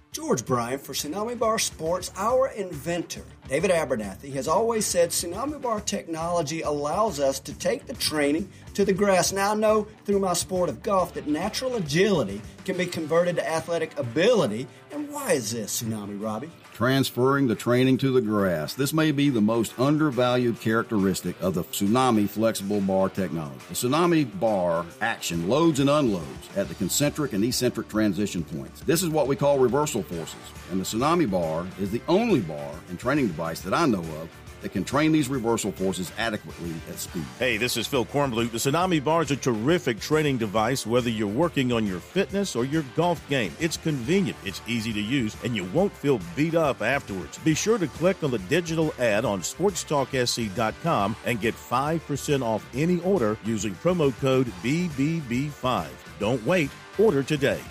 George Bryant for Tsunami Bar Sports, our inventor, David Abernathy, has always said Tsunami Bar technology allows us to take the training to the grass. Now I know through my sport of golf that natural agility can be converted to athletic ability. And why is this, Tsunami Robbie? Transferring the training to the grass. This may be the most undervalued characteristic of the Tsunami flexible bar technology. The Tsunami bar action loads and unloads at the concentric and eccentric transition points. This is what we call reversal forces, and the Tsunami bar is the only bar and training device that I know of that can train these reversal forces adequately at speed. Hey, this is Phil Kornblut. The Tsunami Bar is a terrific training device, whether you're working on your fitness or your golf game. It's convenient, it's easy to use, and you won't feel beat up afterwards. Be sure to click on the digital ad on sportstalksc.com and get 5% off any order using promo code BBB5. Don't wait, order today.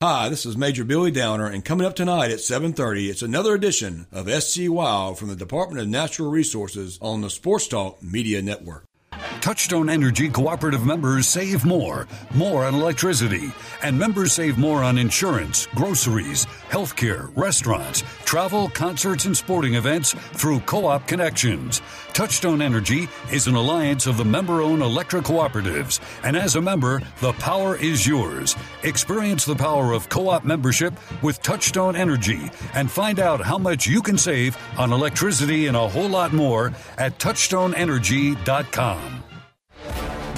Hi, this is Major Billy Downer, and coming up tonight at 7:30, it's another edition of SC Wild from the Department of Natural Resources on the Sports Talk Media Network. Touchstone Energy cooperative members save more, more on electricity, and members save more on insurance, groceries, healthcare, restaurants, travel, concerts, and sporting events through Co-op Connections. Touchstone Energy is an alliance of the member-owned electric cooperatives, and as a member, the power is yours. Experience the power of co-op membership with Touchstone Energy and find out how much you can save on electricity and a whole lot more at touchstoneenergy.com.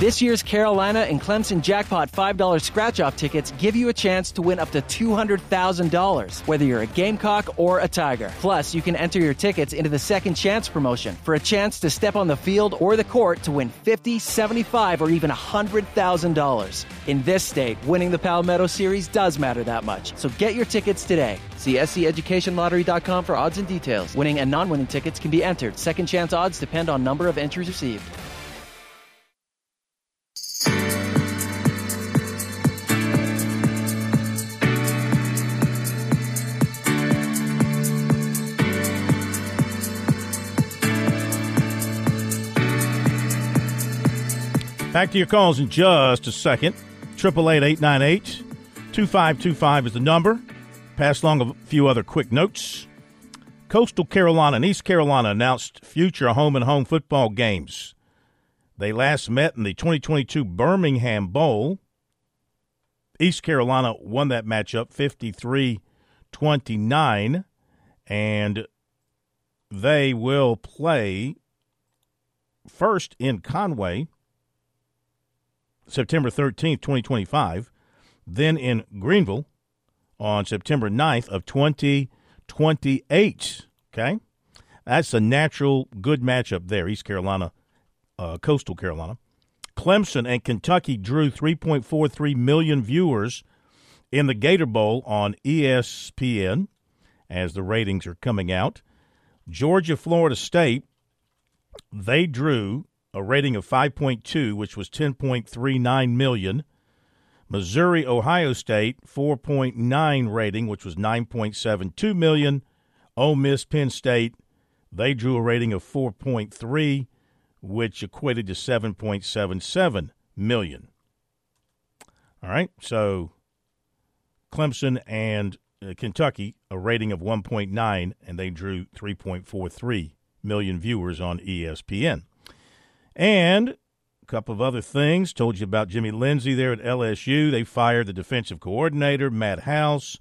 This year's Carolina and Clemson Jackpot $5 scratch off tickets give you a chance to win up to $200,000, whether you're a Gamecock or a Tiger. Plus, you can enter your tickets into the Second Chance promotion for a chance to step on the field or the court to win $50, $75, or even $100,000. In this state, winning the Palmetto Series does matter that much, so get your tickets today. See SCEducationLottery.com for odds and details. Winning and non winning tickets can be entered. Second chance odds depend on number of entries received. Back to your calls in just a second. Triple eight eight nine eight two five two five is the number. Pass along a few other quick notes. Coastal Carolina and East Carolina announced future home and home football games. They last met in the 2022 Birmingham Bowl. East Carolina won that matchup 53 29, and they will play first in Conway September 13th, 2025. Then in Greenville on September 9th of 2028. Okay? That's a natural good matchup there, East Carolina, uh, Coastal Carolina. Clemson and Kentucky drew 3.43 million viewers in the Gator Bowl on ESPN as the ratings are coming out. Georgia, Florida State, they drew a rating of 5.2, which was 10.39 million. Missouri, Ohio State, 4.9 rating, which was 9.72 million. Ole Miss, Penn State, they drew a rating of 4.3, which equated to 7.77 million. All right, so Clemson and uh, Kentucky a rating of 1.9, and they drew 3.43 million viewers on ESPN. And a couple of other things. Told you about Jimmy Lindsey there at LSU. They fired the defensive coordinator, Matt House,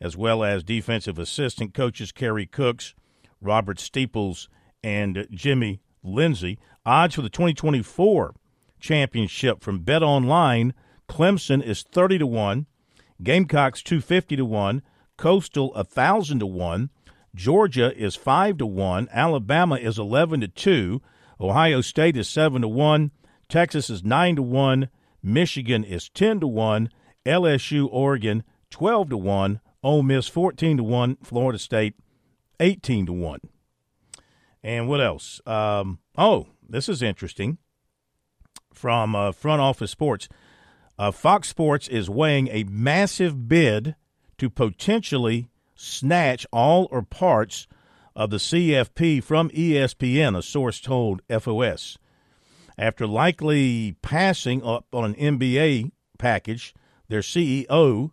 as well as defensive assistant coaches Kerry Cooks, Robert Steeples, and Jimmy Lindsey. Odds for the 2024 championship from Bet Online Clemson is 30 to 1, Gamecocks 250 to 1, Coastal 1000 to 1, Georgia is 5 to 1, Alabama is 11 to 2, Ohio State is 7 to 1, Texas is 9 to 1, Michigan is 10 to 1, LSU Oregon 12 to 1, Ole Miss 14 to 1, Florida State 18 to 1. And what else? Um, oh, this is interesting from uh, Front Office Sports. Uh, Fox Sports is weighing a massive bid to potentially snatch all or parts of the CFP from ESPN, a source told FOS. After likely passing up on an NBA package, their CEO,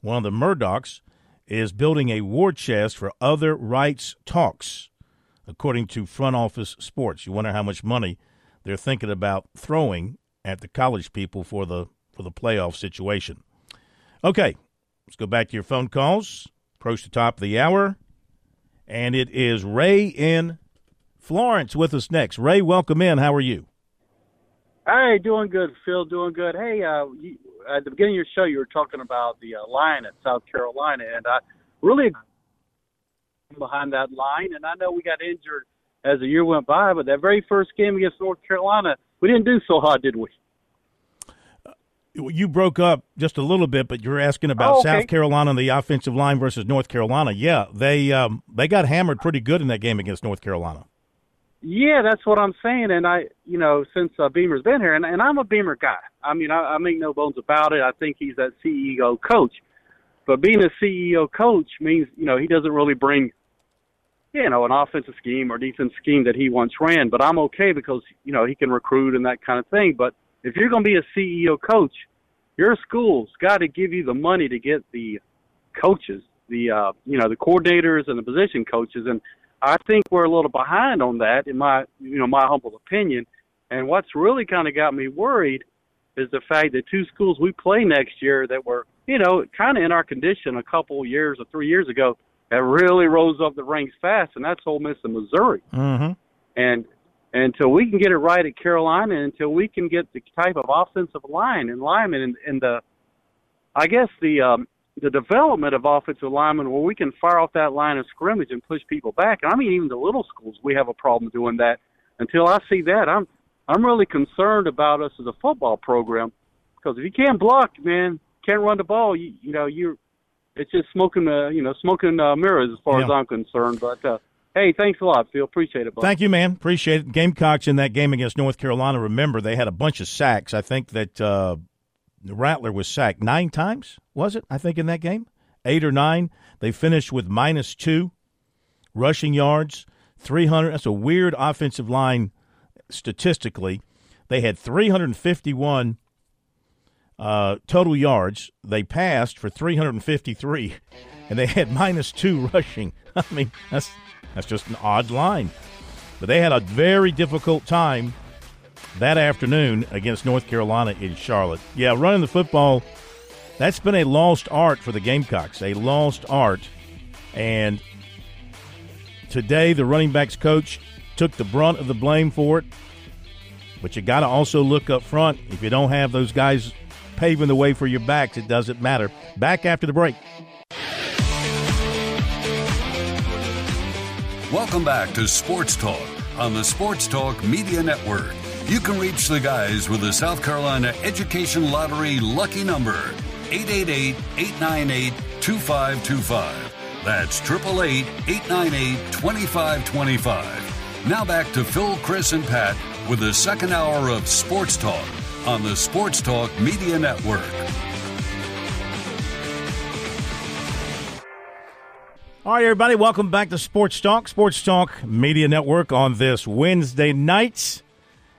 one of the Murdochs, is building a war chest for other rights talks, according to Front Office Sports. You wonder how much money they're thinking about throwing at the college people for the for the playoff situation. Okay, let's go back to your phone calls. Approach the top of the hour, and it is Ray in Florence with us next. Ray, welcome in. How are you? Hey, doing good, Phil. Doing good. Hey, uh, you, at the beginning of your show, you were talking about the uh, line at South Carolina, and I really behind that line. And I know we got injured as the year went by, but that very first game against North Carolina, we didn't do so hot, did we? You broke up just a little bit, but you're asking about Oh, okay. South Carolina and the offensive line versus North Carolina. Yeah, they um, they got hammered pretty good in that game against North Carolina. Yeah, that's what I'm saying. And I, you know, since uh, Beamer's been here, and, and I'm a Beamer guy. I mean, I, I make no bones about it. I think he's that CEO coach. But being a CEO coach means, you know, he doesn't really bring, you know, an offensive scheme or defense scheme that he once ran. But I'm okay because, you know, he can recruit and that kind of thing. But if you're going to be a CEO coach, your school's got to give you the money to get the coaches, the uh, you know, the coordinators and the position coaches. And I think we're a little behind on that, in my you know my humble opinion. And what's really kind of got me worried is the fact that two schools we play next year that were you know kind of in our condition a couple years or three years ago that really rose up the ranks fast, and that's Ole Miss and Missouri. Mm-hmm. And until we can get it right at Carolina, until we can get the type of offensive line and linemen and, and the, I guess the um, the development of offensive linemen where we can fire off that line of scrimmage and push people back. And I mean, even the little schools, we have a problem doing that. Until I see that, I'm I'm really concerned about us as a football program because if you can't block, man, can't run the ball, you you know you're it's just smoking uh you know smoking uh, mirrors as far as I'm concerned. But uh, hey, thanks a lot, Phil. Appreciate it. Bud. Thank you, man. Appreciate it. Gamecocks in that game against North Carolina. Remember, they had a bunch of sacks. I think that uh, Rattler was sacked nine times. Was it? I think in that game, eight or nine. They finished with minus two rushing yards, three hundred. That's a weird offensive line statistically. They had three hundred and fifty-one uh, total yards. They passed for 353, and they had minus two rushing. I mean, that's that's just an odd line. But they had a very difficult time that afternoon against North Carolina in Charlotte. Yeah, running the football, that's been a lost art for the Gamecocks, a lost art. And today, the running backs coach took the brunt of the blame for it. But you got to also look up front. If you don't have those guys paving the way for your backs, it doesn't matter. Back after the break. Welcome back to Sports Talk on the Sports Talk Media Network. You can reach the guys with the South Carolina Education Lottery lucky number 888 898 2525. That's 888 898 2525. Now back to Phil, Chris, and Pat with the second hour of Sports Talk on the Sports Talk Media Network. All right, everybody, welcome back to Sports Talk, Sports Talk Media Network on this Wednesday night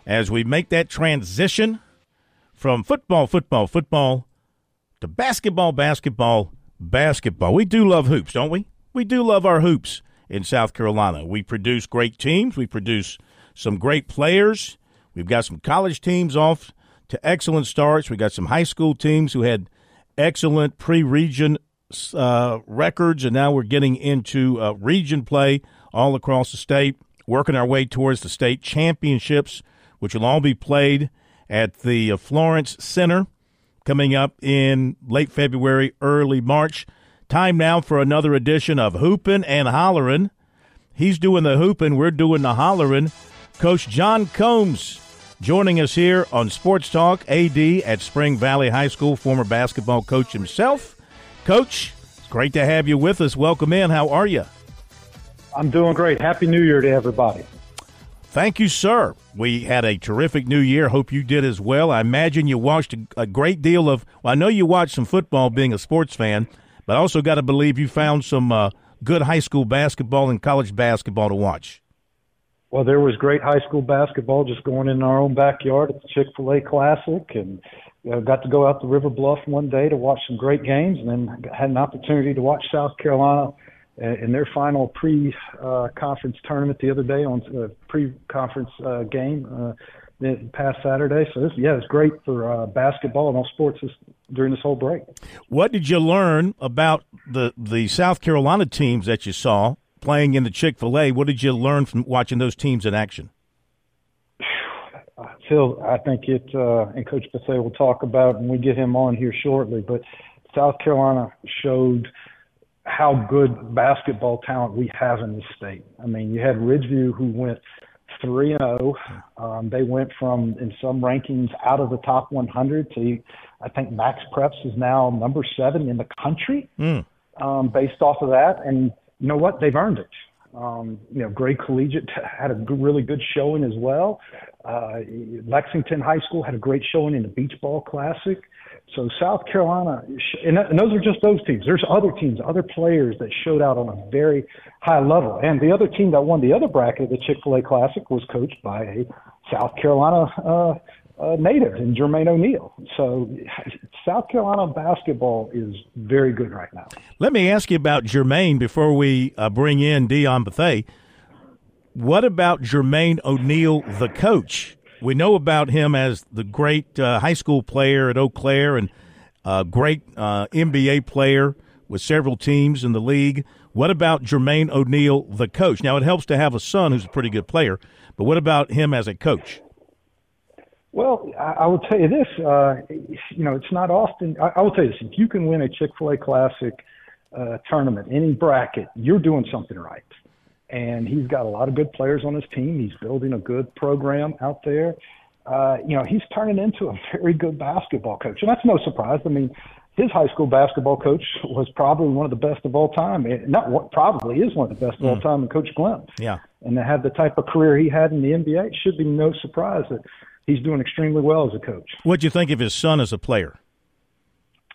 as we make that transition from football, football, football to basketball, basketball, basketball. We do love hoops, don't we? We do love our hoops in South Carolina. We produce great teams, we produce some great players. We've got some college teams off to excellent starts. We got some high school teams who had excellent pre-region uh, records, and now we're getting into uh, region play all across the state, working our way towards the state championships, which will all be played at the uh, Florence Center coming up in late February, early March. Time now for another edition of Hoopin' and Hollerin'. He's doing the hooping, we're doing the hollerin'. Coach John Combs joining us here on Sports Talk, AD at Spring Valley High School, former basketball coach himself. Coach, it's great to have you with us. Welcome in. How are you? I'm doing great. Happy New Year to everybody. Thank you, sir. We had a terrific new year. Hope you did as well. I imagine you watched a, great deal of, well, I know you watched some football being a sports fan, but I also got to believe you found some uh, good high school basketball and college basketball to watch. Well, there was great high school basketball just going in our own backyard at the Chick fil A Classic and uh, got to go out to River Bluff one day to watch some great games, and then had an opportunity to watch South Carolina uh, in their final pre-conference uh, tournament the other day on a pre-conference uh, game uh, past Saturday. So this, yeah, it's great for uh, basketball and all sports this, during this whole break. What did you learn about the the South Carolina teams that you saw playing in the Chick Fil A? What did you learn from watching those teams in action? Phil, I think it, uh, and Coach Bethea will talk about when we get him on here shortly, but South Carolina showed how good basketball talent we have in the state. I mean, you had Ridgeview who went 3 and 0. Um, they went from, in some rankings, out of the top 100 to, I think Max Preps is now number seven in the country mm. um, based off of that. And you know what? They've earned it. Um, you know, Gray Collegiate had a really good showing as well. Uh, Lexington High School had a great showing in the Beach Ball Classic. So South Carolina, and, and those are just those teams. There's other teams, other players that showed out on a very high level. And the other team that won the other bracket of the Chick Fil A Classic was coached by a South Carolina uh, uh, native in Jermaine O'Neal. So South Carolina basketball is very good right now. Let me ask you about Jermaine before we uh, bring in Dion Bethea. What about Jermaine O'Neal, the coach? We know about him as the great uh, high school player at Eau Claire and a great uh, NBA player with several teams in the league. What about Jermaine O'Neal, the coach? Now, it helps to have a son who's a pretty good player, but what about him as a coach? Well, I, I will tell you this. Uh, you know, it's not often. I, I will tell you this: if you can win a Chick Fil A Classic uh, tournament, any bracket, you're doing something right and he's got a lot of good players on his team. He's building a good program out there. Uh, you know, he's turning into a very good basketball coach, and that's no surprise. I mean, his high school basketball coach was probably one of the best of all time. Not what probably is one of the best of all hmm. time, and Coach Glymph. Yeah. And to have the type of career he had in the NBA, it should be no surprise that he's doing extremely well as a coach. What do you think of his son as a player?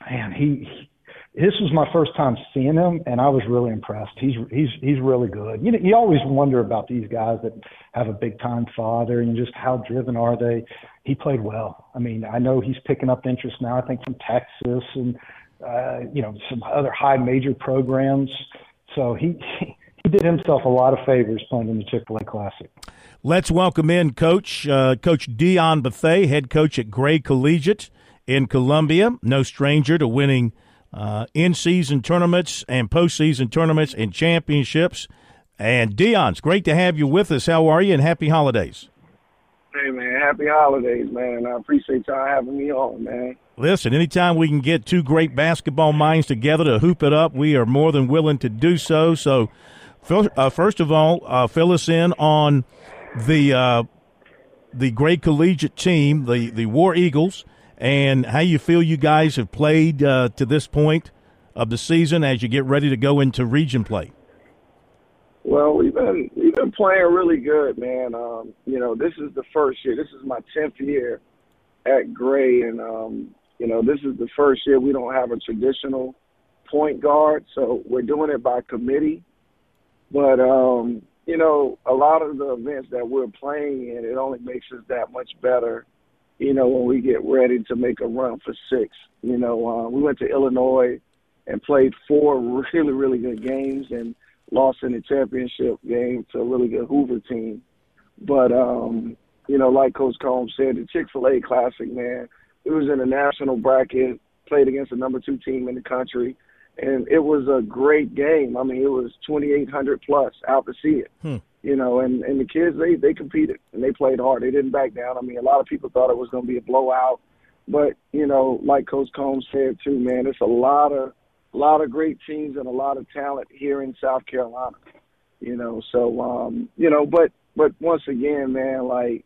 Man, he this was my first time seeing him, and I was really impressed. He's he's he's really good. You know, you always wonder about these guys that have a big time father and just how driven are they. He played well. I mean, I know he's picking up interest now. I think from Texas and uh, you know some other high major programs. So he he did himself a lot of favors playing in the Chick Fil A Classic. Let's welcome in Coach uh, Coach Dion Bethea, head coach at Gray Collegiate in Columbia. No stranger to winning uh, in season tournaments and postseason tournaments and championships. And Dion, it's great to have you with us. How are you? And happy holidays. Hey man, happy holidays, man. I appreciate y'all having me on, man. Listen, anytime we can get two great basketball minds together to hoop it up, we are more than willing to do so. So, first of all, uh, fill us in on the uh, the Gray Collegiate team, the the War Eagles, and how you feel you guys have played uh, to this point of the season as you get ready to go into region play. Well, we've been we've been playing really good, man. Um, you know, this is the first year. This is my tenth year at Gray, and um, you know, this is the first year we don't have a traditional point guard, so we're doing it by committee. But um, you know, a lot of the events that we're playing in, it only makes us that much better. You know, when we get ready to make a run for six. You know, uh, we went to Illinois and played four really, really good games, and lost in the championship game to a really good Hoover team. But um, you know, like Coach Combs said, the Chick Fil A Classic, man, it was in a national bracket, played against the number two team in the country, and it was a great game. I mean, it was 2,800 plus out to see it. Hmm. You know, and and the kids they they competed and they played hard. They didn't back down. I mean, a lot of people thought it was going to be a blowout, but you know, like Coach Combs said too, man, it's a lot of a lot of great teams and a lot of talent here in South Carolina. You know, so um, you know, but but once again, man, like,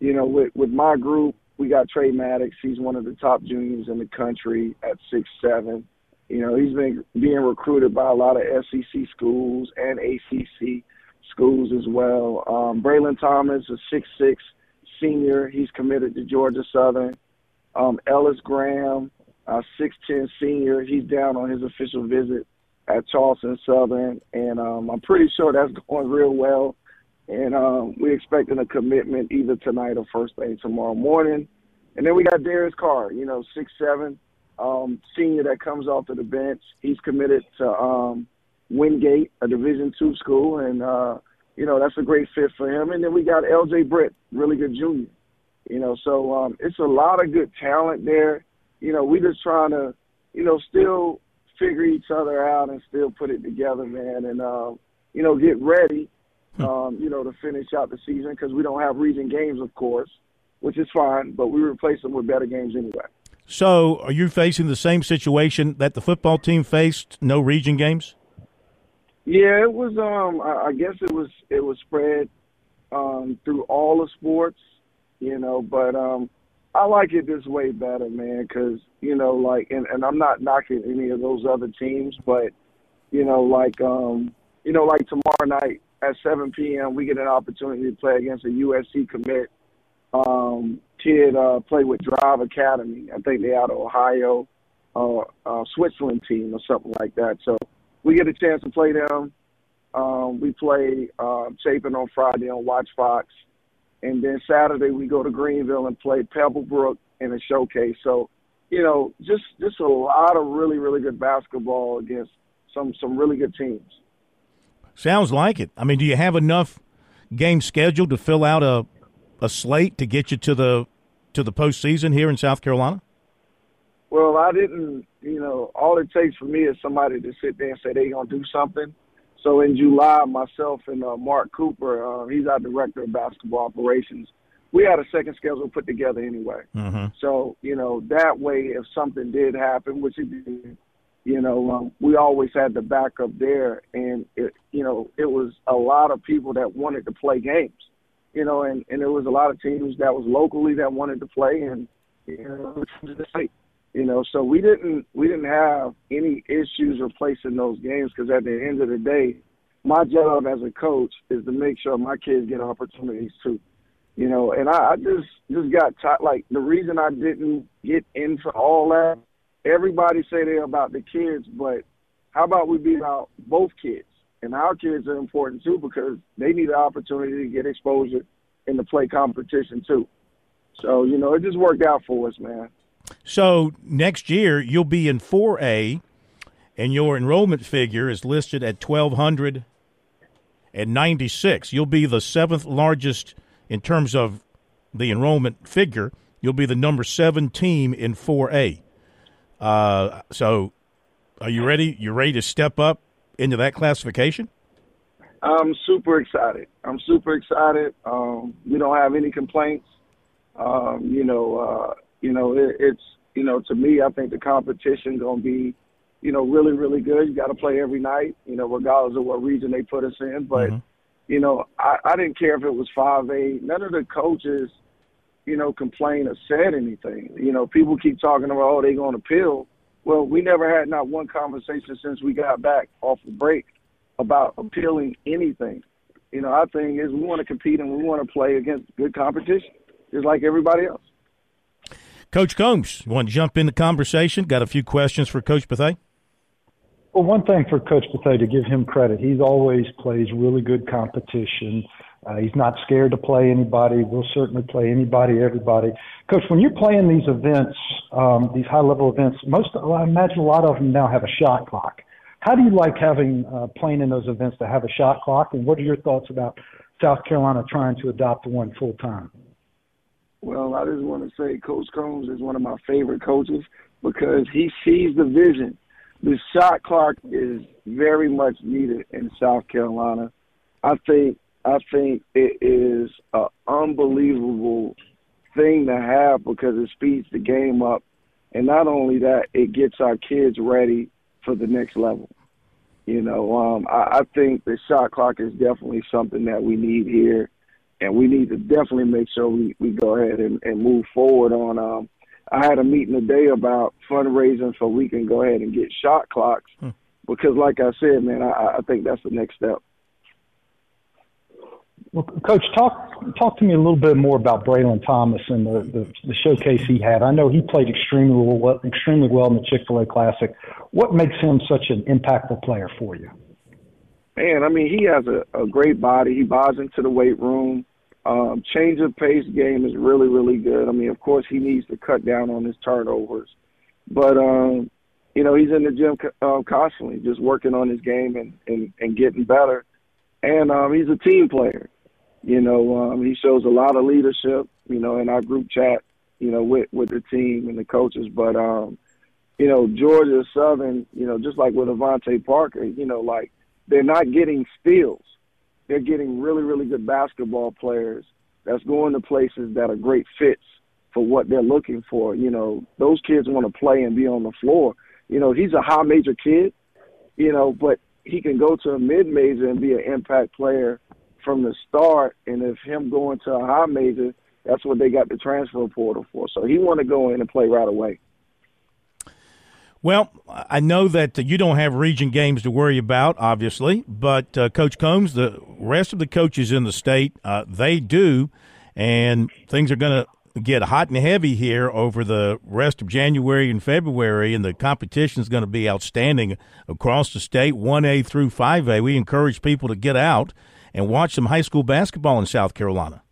you know, with with my group, we got Trey Maddox. He's one of the top juniors in the country at six seven. You know, he's been being recruited by a lot of SEC schools and ACC schools as well. Um, Braylon Thomas, a six six senior, he's committed to Georgia Southern. Um, Ellis Graham, uh, 6'10 senior. He's down on his official visit at Charleston Southern, and um, I'm pretty sure that's going real well. And um, we're expecting a commitment either tonight or first thing tomorrow morning. And then we got Darius Carr, you know, six seven, um, senior that comes off of the bench. He's committed to um, Wingate, a Division two school, and uh, you know that's a great fit for him. And then we got L.J. Britt, really good junior. You know, so um, it's a lot of good talent there you know, we just trying to, you know, still figure each other out and still put it together, man, and um, you know, get ready, um, you know, to finish out the season because we don't have region games, of course, which is fine, but we replace them with better games anyway. So, are you facing the same situation that the football team faced? No region games. Yeah, it was. Um, I, guess it was. It was spread um, through all the sports, you know. But um, I like it this way better, man, because you know, like, and, and I'm not knocking any of those other teams, but you know, like, um, you know, like tomorrow night at 7 p.m. we get an opportunity to play against a USC commit um, kid, uh, play with Drive Academy. I think they out of Ohio, uh, uh, Switzerland team or something like that. So we get a chance to play them. Um, we play uh, Chapin on Friday on Watch Fox and then Saturday we go to Greenville and play Pebblebrook in a showcase. So, you know, just just a lot of really really good basketball against some some really good teams. Sounds like it. I mean, do you have enough games scheduled to fill out a a slate to get you to the to the postseason here in South Carolina? Well, I didn't. You know, all it takes for me is somebody to sit there and say they're gonna do something so in July, myself and uh, Mark Cooper, uh, he's our director of basketball operations. We had a second schedule put together anyway. Mm-hmm. So you know that way, if something did happen, which it did, you know, um, we always had the backup there, and it, you know, it was a lot of people that wanted to play games, you know, and and there was a lot of teams that was locally that wanted to play, and you know, you know so we didn't we didn't have any issues replacing those games because at the end of the day my job as a coach is to make sure my kids get opportunities too. You know and i, I just just got t- like the reason i didn't get into all that everybody say they're about the kids but how about we be about both kids and our kids are important too because they need the opportunity to get exposure in the play competition too so you know it just worked out for us man so next year you'll be in 4A, and your enrollment figure is listed at 1,296. You'll be the seventh largest in terms of the enrollment figure. You'll be the number seven team in 4A. Uh, so, are you ready? You ready to step up into that classification? I'm super excited. I'm super excited. Um, we don't have any complaints. Um, you know, uh, you know, it, it's you know, to me, I think the competition gonna be, you know, really, really good. You got to play every night, you know, regardless of what region they put us in. But Mm-hmm. you know, I, I didn't care if it was five eight. None of the coaches, you know, complained or said anything. You know, people keep talking about, oh, they going to appeal. Well, we never had not one conversation since we got back off the break about appealing anything. You know, our thing is we want to compete and we want to play against good competition, just like everybody else. Coach Combs, you want to jump in the conversation? Got a few questions for Coach Bethea? Well, one thing for Coach Bethea to give him credit, he's always plays really good competition. Uh, he's not scared to play anybody. We'll certainly play anybody, everybody. Coach, when you're playing these events, um, these high-level events, most I imagine a lot of them now have a shot clock. How do you like having uh, playing in those events to have a shot clock? And what are your thoughts about South Carolina trying to adopt one full time? Well, I just want to say Coach Combs is one of my favorite coaches because he sees the vision. The shot clock is very much needed in South Carolina. I think I think it is an unbelievable thing to have because it speeds the game up, and not only that, it gets our kids ready for the next level. You know, um, I, I think the shot clock is definitely something that we need here and we need to definitely make sure we, we go ahead and, and move forward on um I had a meeting today about fundraising so we can go ahead and get shot clocks because like I said, man, I, I think that's the next step. Well, Coach, talk talk to me a little bit more about Braylon Thomas and the, the, the showcase he had. I know he played extremely well, extremely well in the Chick Fil A Classic. What makes him such an impactful player for you? Man, I mean, he has a, a great body. He buys into the weight room. Um, change of pace game is really, really good. I mean, of course, he needs to cut down on his turnovers, but um, you know, he's in the gym uh, constantly, just working on his game and and, and getting better. And um, he's a team player. You know, um, he shows a lot of leadership. You know, in our group chat, you know, with with the team and the coaches. But um, you know, Georgia Southern, you know, just like with Avante Parker, you know, like they're not getting steals. They're getting really, really good basketball players that's going to places that are great fits for what they're looking for. You know, those kids want to play and be on the floor. You know, he's a high major kid, you know, but he can go to a mid major and be an impact player from the start. And if him going to a high major, that's what they got the transfer portal for. So he want to go in and play right away. Well, I know that you don't have region games to worry about, obviously, but uh, Coach Combs, the rest of the coaches in the state, uh, they do, and things are going to get hot and heavy here over the rest of January and February, and the competition is going to be outstanding across the state, 1A through 5A. We encourage people to get out and watch some high school basketball in South Carolina.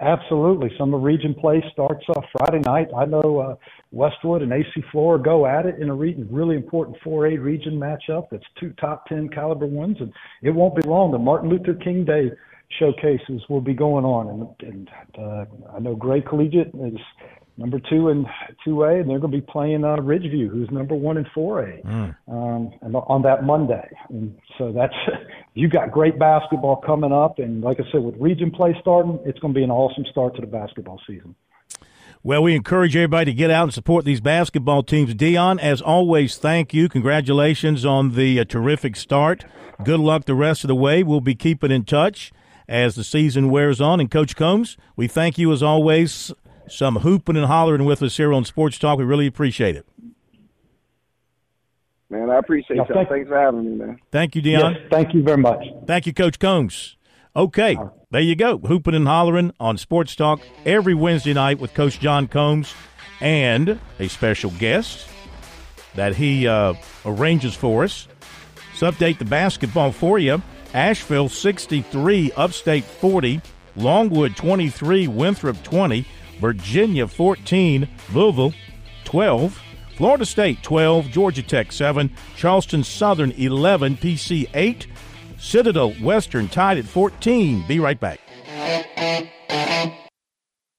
Absolutely. Summer Region play starts uh, Friday night. I know uh, Westwood and AC Flora go at it in a region, really important 4A region matchup. That's two top 10 caliber ones, and it won't be long. The Martin Luther King Day showcases will be going on, and, and uh, I know Gray Collegiate is number two in 2A, and they're going to be playing uh, Ridgeview, who's number one in 4A, Mm. um, and on that Monday. And so that's you got great basketball coming up, and like I said, with region play starting, it's going to be an awesome start to the basketball season. Well, we encourage everybody to get out and support these basketball teams. Dion, as always, thank you. Congratulations on the uh, terrific start. Good luck the rest of the way. We'll be keeping in touch as the season wears on. And Coach Combs, we thank you as always. Some hooping and hollering with us here on Sports Talk. We really appreciate it. Man, I appreciate Yeah, y'all. thank- Thanks for having me, man. Thank you, Dion. Yes, thank you very much. Thank you, Coach Combs. Okay, there you go. Hooping and hollering on Sports Talk every Wednesday night with Coach John Combs and a special guest that he uh, arranges for us. Let's update the basketball for you. Asheville 63, Upstate 40, Longwood 23, Winthrop 20, Virginia 14, Louisville 12, Florida State 12, Georgia Tech 7, Charleston Southern 11, PC 8, Citadel Western tied at 14. Be right back.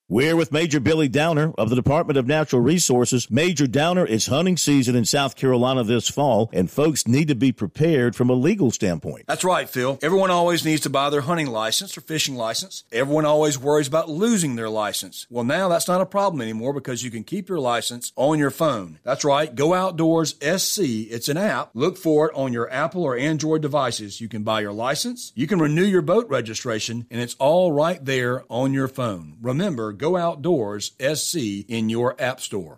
We're with Major Billy Downer of the Department of Natural Resources. Major Downer, it's hunting season in South Carolina this fall, and folks need to be prepared from a legal standpoint. That's right, Phil. Everyone always needs to buy their hunting license or fishing license. Everyone always worries about losing their license. Well, now that's not a problem anymore because you can keep your license on your phone. That's right. Go Outdoors SC. It's an app. Look for it on your Apple or Android devices. You can buy your license, you can renew your boat registration, and it's all right there on your phone. Remember, Go Outdoors SC in your app store.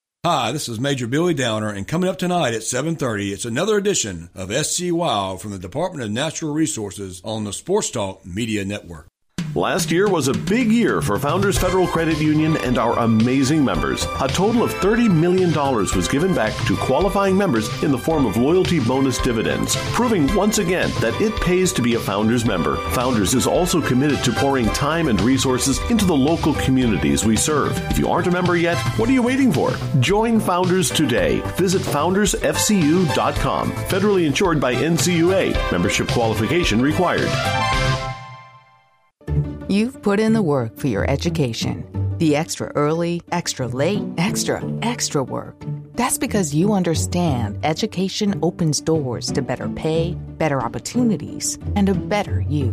Hi, this is Major Billy Downer, and coming up tonight at 7.30, it's another edition of SC Wild from the Department of Natural Resources on the Sports Talk Media Network. Last year was a big year for Founders Federal Credit Union and our amazing members. A total of $30 million was given back to qualifying members in the form of loyalty bonus dividends, proving once again that it pays to be a Founders member. Founders is also committed to pouring time and resources into the local communities we serve. If you aren't a member yet, what are you waiting for? Join Founders today. Visit foundersfcu.com. Federally insured by NCUA. Membership qualification required. You've put in the work for your education. The extra early, extra late, extra, extra work. That's because you understand education opens doors to better pay, better opportunities, and a better you.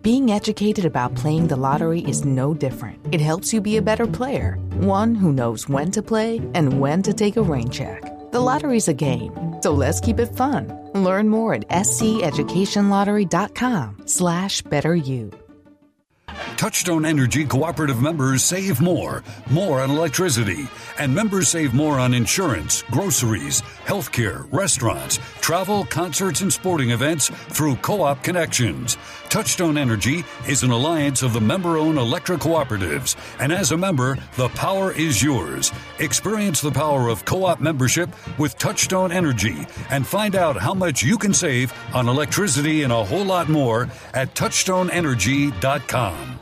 Being educated about playing the lottery is no different. It helps you be a better player, one who knows when to play and when to take a rain check. The lottery's a game, so let's keep it fun. Learn more at sceducationlottery.com slash better you. Touchstone Energy cooperative members save more, more on electricity, and members save more on insurance, groceries, healthcare, restaurants, travel, concerts, and sporting events through Co op Connections. Touchstone Energy is an alliance of the member owned electric cooperatives, and as a member, the power is yours. Experience the power of co op membership with Touchstone Energy and find out how much you can save on electricity and a whole lot more at touchstoneenergy.com.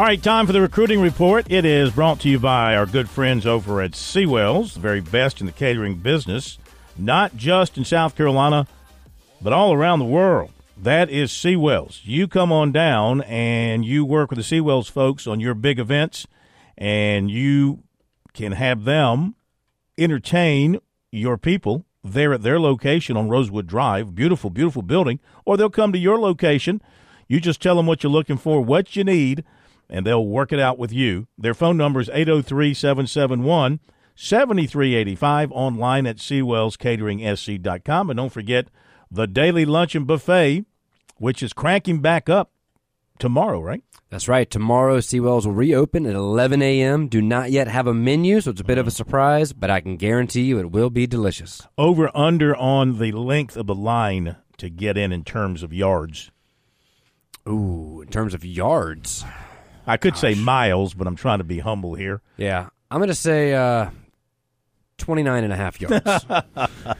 All right, time for the recruiting report. It is brought to you by our good friends over at Seawells, the very best in the catering business, not just in South Carolina, but all around the world. That is Seawells. You come on down and you work with the Seawells folks on your big events, and you can have them entertain your people there at their location on Rosewood Drive. Beautiful, beautiful building. Or they'll come to your location. You just tell them what you're looking for, what you need, and they'll work it out with you. Their phone number is 803 771 7385 online at SeawellsCateringSC.com. And don't forget the daily luncheon buffet, which is cranking back up tomorrow, right? That's right. Tomorrow, Seawells will reopen at 11 a.m. Do not yet have a menu, so it's a bit of a surprise, but I can guarantee you it will be delicious. Over under on the length of the line to get in in terms of yards. Ooh, in terms of yards. I could say miles, but I'm trying to be humble here. Yeah. I'm going to say uh, 29 and a half yards. Got to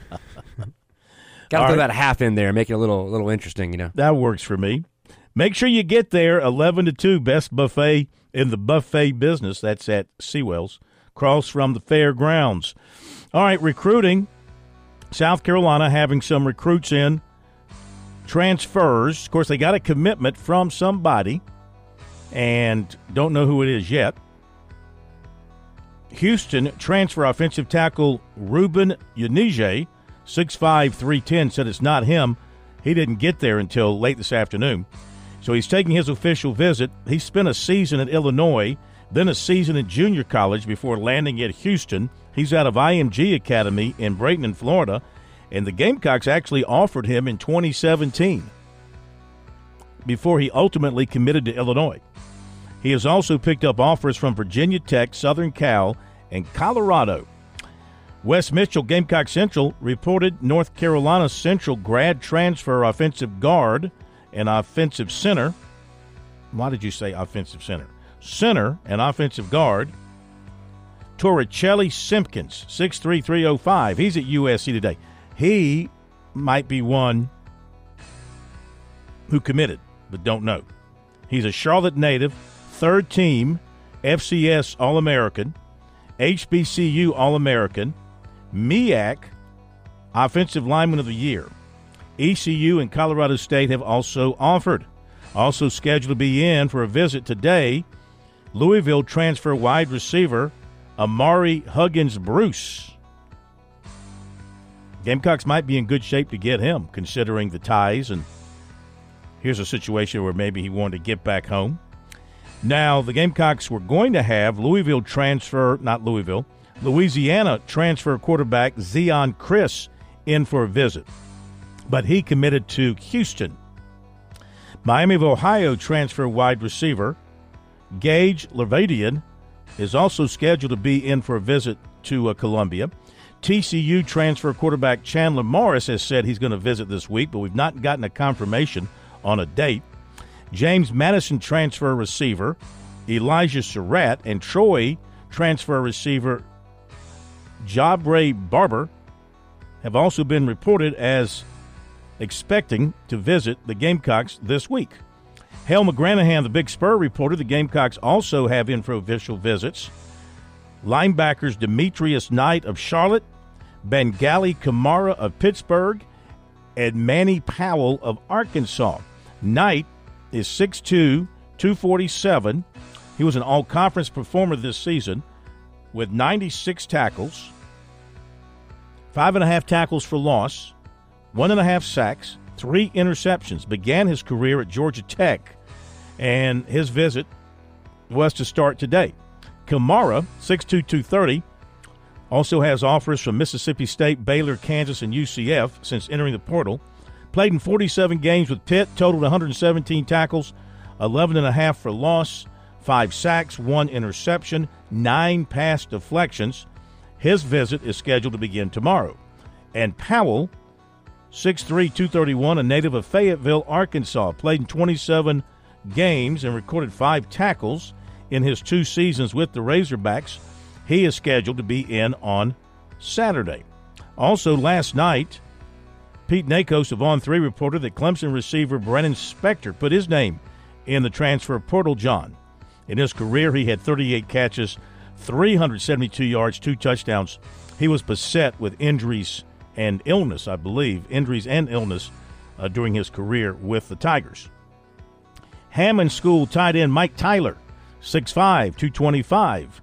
throw put right. about half in there, make it a little, little interesting, you know. That works for me. Make sure you get there 11 to 2, best buffet in the buffet business. That's at Seawells, across from the fairgrounds. All right, recruiting. South Carolina having some recruits in. Transfers. Of course, they got a commitment from somebody and don't know who it is yet. Houston transfer offensive tackle Ruben Unije, 6'5", 310, said it's not him. He didn't get there until late this afternoon. So he's taking his official visit. He spent a season at Illinois, then a season at junior college before landing at Houston. He's out of IMG Academy in Bradenton, Florida, and the Gamecocks actually offered him in 2017. before he ultimately committed to Illinois. He has also picked up offers from Virginia Tech, Southern Cal, and Colorado. Wes Mitchell, Gamecock Central, reported North Carolina Central grad transfer offensive guard and offensive center. Why did you say offensive center? Center and offensive guard. Torricelli Simpkins, 63305. He's at USC today. He might be one who committed, but don't know. He's a Charlotte native, third team FCS All American, HBCU All American, MEAC Offensive Lineman of the Year. ECU and Colorado State have also offered. Also scheduled to be in for a visit today, Louisville transfer wide receiver Ahmari Huggins Bruce. Gamecocks might be in good shape to get him, considering the ties. And here's a situation where maybe he wanted to get back home. Now, the Gamecocks were going to have Louisville transfer, not Louisville, Louisiana transfer quarterback Zeon Chriss in for a visit, but he committed to Houston. Miami of Ohio transfer wide receiver Gage Larvadain is also scheduled to be in for a visit to uh, Columbia. TCU transfer quarterback Chandler Morris has said he's going to visit this week, but we've not gotten a confirmation on a date. James Madison transfer receiver Elijah Sarratt and Troy transfer receiver Jabre Barber have also been reported as expecting to visit the Gamecocks this week. Hale McGranahan, the Big Spur, reported the Gamecocks also have in for official visits. Linebackers Demetrius Knight of Charlotte, Bangally Kamara of Pittsburgh, and Mani Powell of Arkansas. Knight is 6'2, 247. He was an all conference performer this season with 96 tackles, five and a half tackles for loss, one and a half sacks, three interceptions. Began his career at Georgia Tech, and his visit was to start today. Kamara, 6'2, 230, also has offers from Mississippi State, Baylor, Kansas, and UCF since entering the portal. Played in 47 games with Pitt, totaled 117 tackles, 11 and a half for loss, five sacks, one interception, nine pass deflections. His visit is scheduled to begin tomorrow. And Powell, 6'3, 231, a native of Fayetteville, Arkansas, played in 27 games and recorded five tackles in his two seasons with the Razorbacks. He is scheduled to be in on Saturday. Also, last night, Pete Nakos of On 3 reported that Clemson receiver Brannon Spector put his name in the transfer portal, John. In his career, he had 38 catches, 372 yards, two touchdowns. He was beset with injuries and illness, I believe, injuries and illness uh, during his career with the Tigers. Hammond School tight end Mike Tyler, 6'5, 225,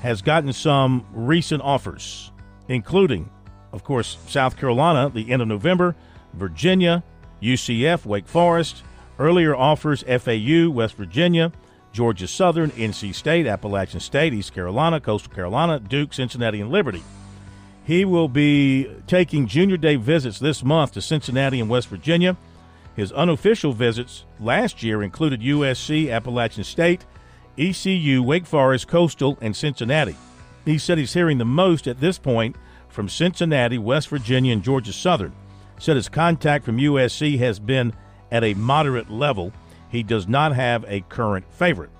has gotten some recent offers, including, of course, South Carolina, the end of November, Virginia, UCF, Wake Forest, earlier offers FAU, West Virginia, Georgia Southern, NC State, Appalachian State, East Carolina, Coastal Carolina, Duke, Cincinnati, and Liberty. He will be taking junior day visits this month to Cincinnati and West Virginia. His unofficial visits last year included USC, Appalachian State, ECU, Wake Forest, Coastal, and Cincinnati. He said he's hearing the most at this point from Cincinnati, West Virginia, and Georgia Southern. Said his contact from USC has been at a moderate level he does not have a current favorite.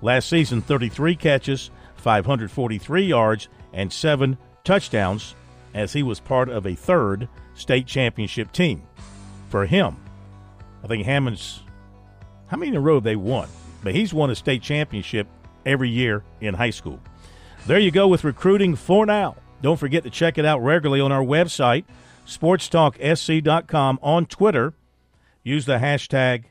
Last season, 33 catches, 543 yards, and seven touchdowns as he was part of a third state championship team. For him, I think Hammond's, how many in a row they won? But he's won a state championship every year in high school. There you go with recruiting for now. Don't forget to check it out regularly on our website, sportstalksc.com, on Twitter. Use the hashtag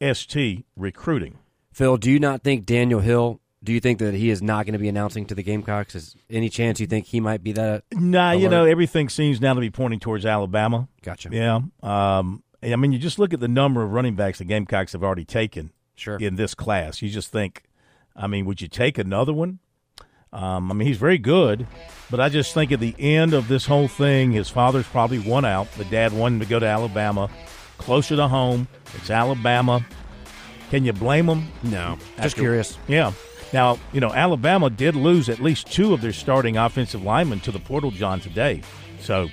ST recruiting. Phil, do you not think Daniel Hill? Do you think that he is not going to be announcing to the Gamecocks? Is any chance you think he might be that? Nah, you know everything seems now to be pointing towards Alabama. Gotcha. Yeah. Um, I mean, you just look at the number of running backs the Gamecocks have already taken. Sure. In this class, you just think, I mean, would you take another one? Um, I mean, he's very good, but I just think at the end of this whole thing, his father's probably won out. The dad wanted to go to Alabama. closer to home. It's Alabama. Can you blame him? No. Just curious. Yeah. Now, you know, Alabama did lose at least two of their starting offensive linemen to the portal John today. So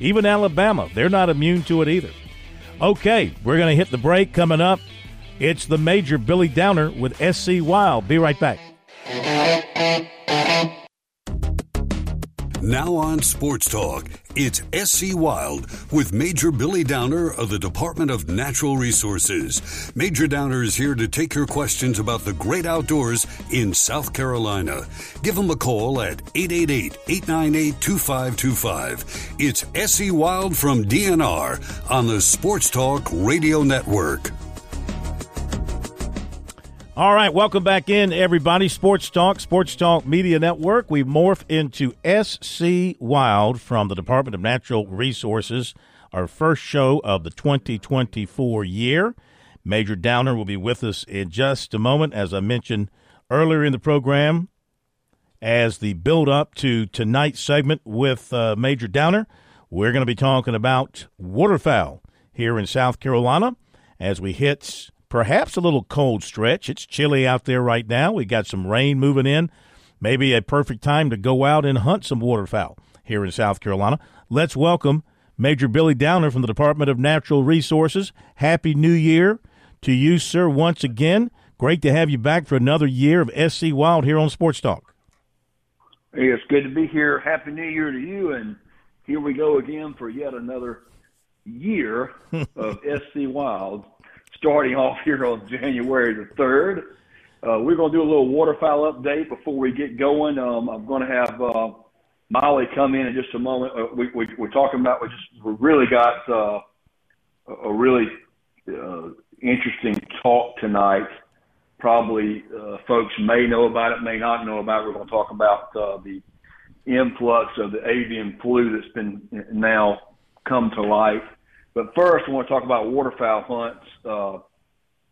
even Alabama, they're not immune to it either. Okay, we're going to hit the break coming up. It's the Major Billy Downer with SC Wild. Be right back. Now on Sports Talk, it's SC Wild with Major Billy Downer of the Department of Natural Resources. Major Downer is here to take your questions about the great outdoors in South Carolina. Give him a call at 888 898 2525. It's SC Wild from DNR on the Sports Talk Radio Network. All right, welcome back in, everybody. Sports Talk, Sports Talk Media Network. We morph into SC Wild from the Department of Natural Resources, our first show of the 2024 year. Major Downer will be with us in just a moment, as I mentioned earlier in the program, as the build up to tonight's segment with uh, Major Downer. We're going to be talking about waterfowl here in South Carolina as we hit perhaps a little cold stretch. It's chilly out there right now. We got some rain moving in. Maybe a perfect time to go out and hunt some waterfowl here in South Carolina. Let's welcome Major Billy Downer from the Department of Natural Resources. Happy New Year to you, sir, once again. Great to have you back for another year of SC Wild here on Sports Talk. Hey, it's good to be here. Happy New Year to you, and here we go again for yet another year of SC Wild starting off here on January the 3rd. Uh, we're going to do a little waterfowl update before we get going. Um, I'm going to have uh, Molly come in in just a moment. Uh, we, we, we're talking about, we just we really got uh, a really uh, interesting talk tonight. Probably uh, folks may know about it, may not know about it. We're going to talk about uh, the influx of the avian flu that's been now come to light but first, I want to talk about waterfowl hunts uh,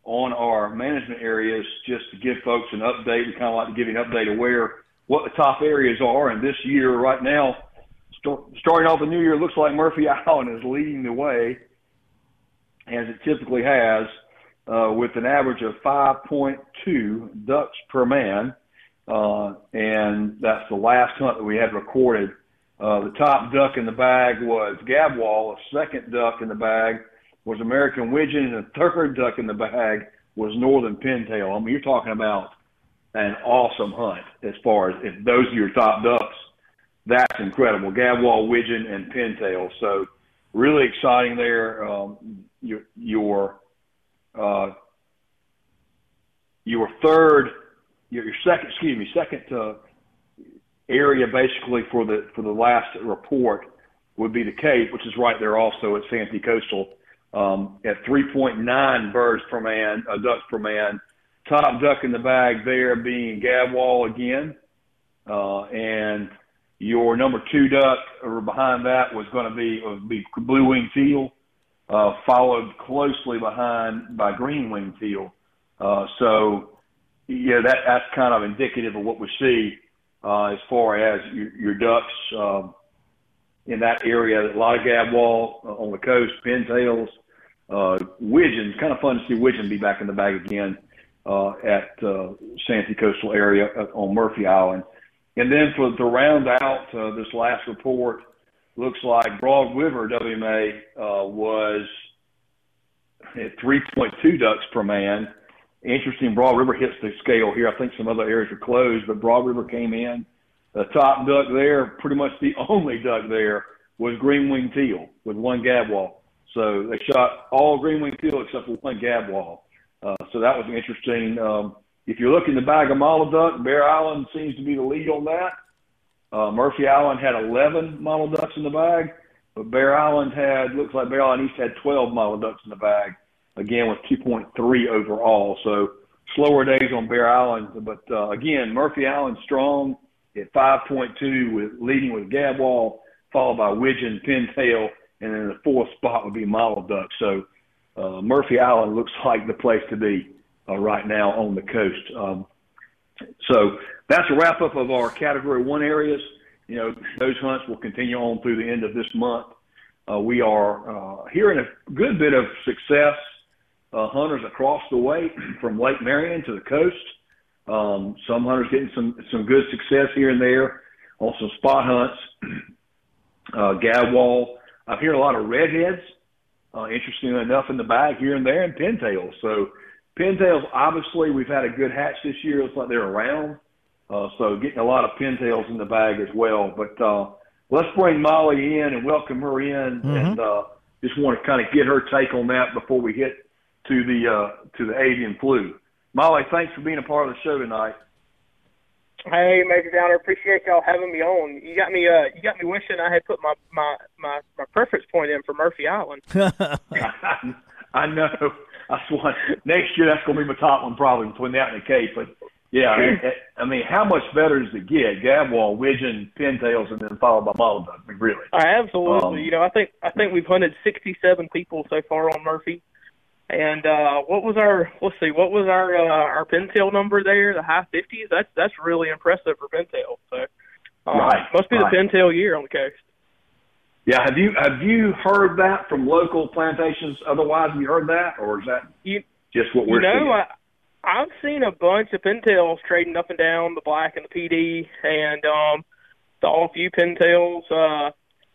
on our management areas, just to give folks an update. We kind of like to give you an update of where what the top areas are. And this year, right now, st- starting off the new year, looks like Murphy Island is leading the way, as it typically has, uh, with an average of 5.2 ducks per man. Uh, and that's the last hunt that we had recorded uh, the top duck in the bag was Gadwall. A second duck in the bag was American Widgeon, and the third duck in the bag was Northern Pintail. I mean, you're talking about an awesome hunt as far as if those are your top ducks. That's incredible. Gadwall, Widgeon, and Pintail. So really exciting there. Um, your your uh, your third, your, your second, excuse me, second uh, area basically for the for the last report would be the Cape, which is right there also at Santee Coastal um, at 3.9 birds per man, uh, ducks per man. Top duck in the bag there being Gadwall again, uh, and your number two duck or behind that was going to be would be blue wing teal, uh, followed closely behind by green wing teal. Uh, so yeah, that that's kind of indicative of what we see uh, as far as your, ducks um, in that area. A lot of gadwall uh, on the coast, pintails, uh, widgeons. Kind of fun to see widgeon be back in the bag again uh, at uh, Santee Coastal area uh, on Murphy Island. And then for to round out uh, this last report, looks like Broad River WMA uh, was at 3.2 ducks per man interesting. Broad River hits the scale here. I think some other areas are closed, but Broad River came in. The top duck there, pretty much the only duck there, was green wing teal with one gadwall. So they shot all green wing teal except for one gadwall. Uh, so that was interesting. Um, if you're looking to bag a mottled duck, Bear Island seems to be the lead on that. Uh, Murphy Island had 11 mottled ducks in the bag, but Bear Island had, looks like Bear Island East had 12 mottled ducks in the bag again with 2.3 overall. So slower days on Bear Island, but uh, again, Murphy Island strong at 5.2 with leading with Gadwall, followed by Widgeon, Pintail, and then the fourth spot would be Mottled Duck. So uh, Murphy Island looks like the place to be uh, right now on the coast. Um, so that's a wrap up of our Category One areas. You know, those hunts will continue on through the end of this month. Uh, we are uh, hearing a good bit of success. Uh, hunters across the way from Lake Marion to the coast. Um, some hunters getting some some good success here and there on some spot hunts. Uh, gadwall. I'm hearing a lot of redheads. Uh, interestingly enough, in the bag here and there, and pintails. So pintails, obviously, we've had a good hatch this year. Looks like they're around. Uh, so getting a lot of pintails in the bag as well. But uh, let's bring Molly in and welcome her in, Mm-hmm. and uh, just want to kind of get her take on that before we hit to the uh, to the avian flu. Molly, thanks for being a part of the show tonight. Hey, Major Downer, appreciate y'all having me on. You got me, uh, you got me wishing I had put my my my, my preference point in for Murphy Island. I know. That's one. Next year, that's going to be my top one probably between that and the Cape. But yeah, I, I mean, how much better does it get? Gadwall, widgeon, pintails, and then followed by mottled duck. I mean, really. Uh, absolutely. Um, you know, I think I think we've hunted 67 people so far on Murphy. And uh what was our let's see, what was our uh, our pintail number there? The high 50s. That's that's really impressive for pintail. So uh, Right, must be right. the pintail year on the coast. Yeah, have you have you heard that from local plantations? Otherwise, have you heard that, or is that You just what we're you know, seeing? I, I've seen a bunch of pintails trading up and down the black and the Pee Dee, and um, saw a few pintails uh,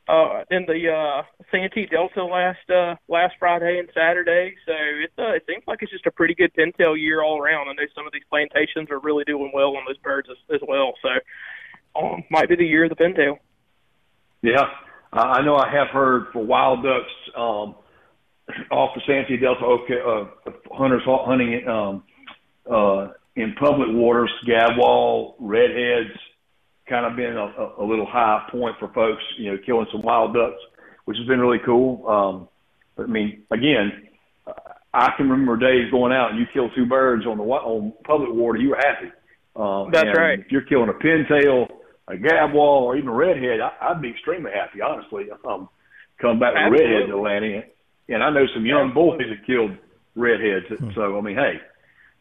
uh, in the uh, Santee Delta last uh, last Friday and Saturday. So it uh, it seems like it's just a pretty good pintail year all around. I know some of these plantations are really doing well on those birds as, as well. So um, might be the year of the pintail. Yeah, I know I have heard for wild ducks um, off the Santee Delta okay, uh, hunters hunting um, uh, in public waters, gadwall, redheads, kind of been a, a- a little high point for folks, you know, killing some wild ducks, which has been really cool. Um, but I mean, again, I can remember days going out and you kill two birds on the on public water, you were happy. Um, That's right. If you're killing a pintail, a gadwall, or even a redhead, I, I'd be extremely happy, honestly. Um, come back with Absolutely. redheads in Atlanta, and I know some young boys that killed redheads. So I mean, hey,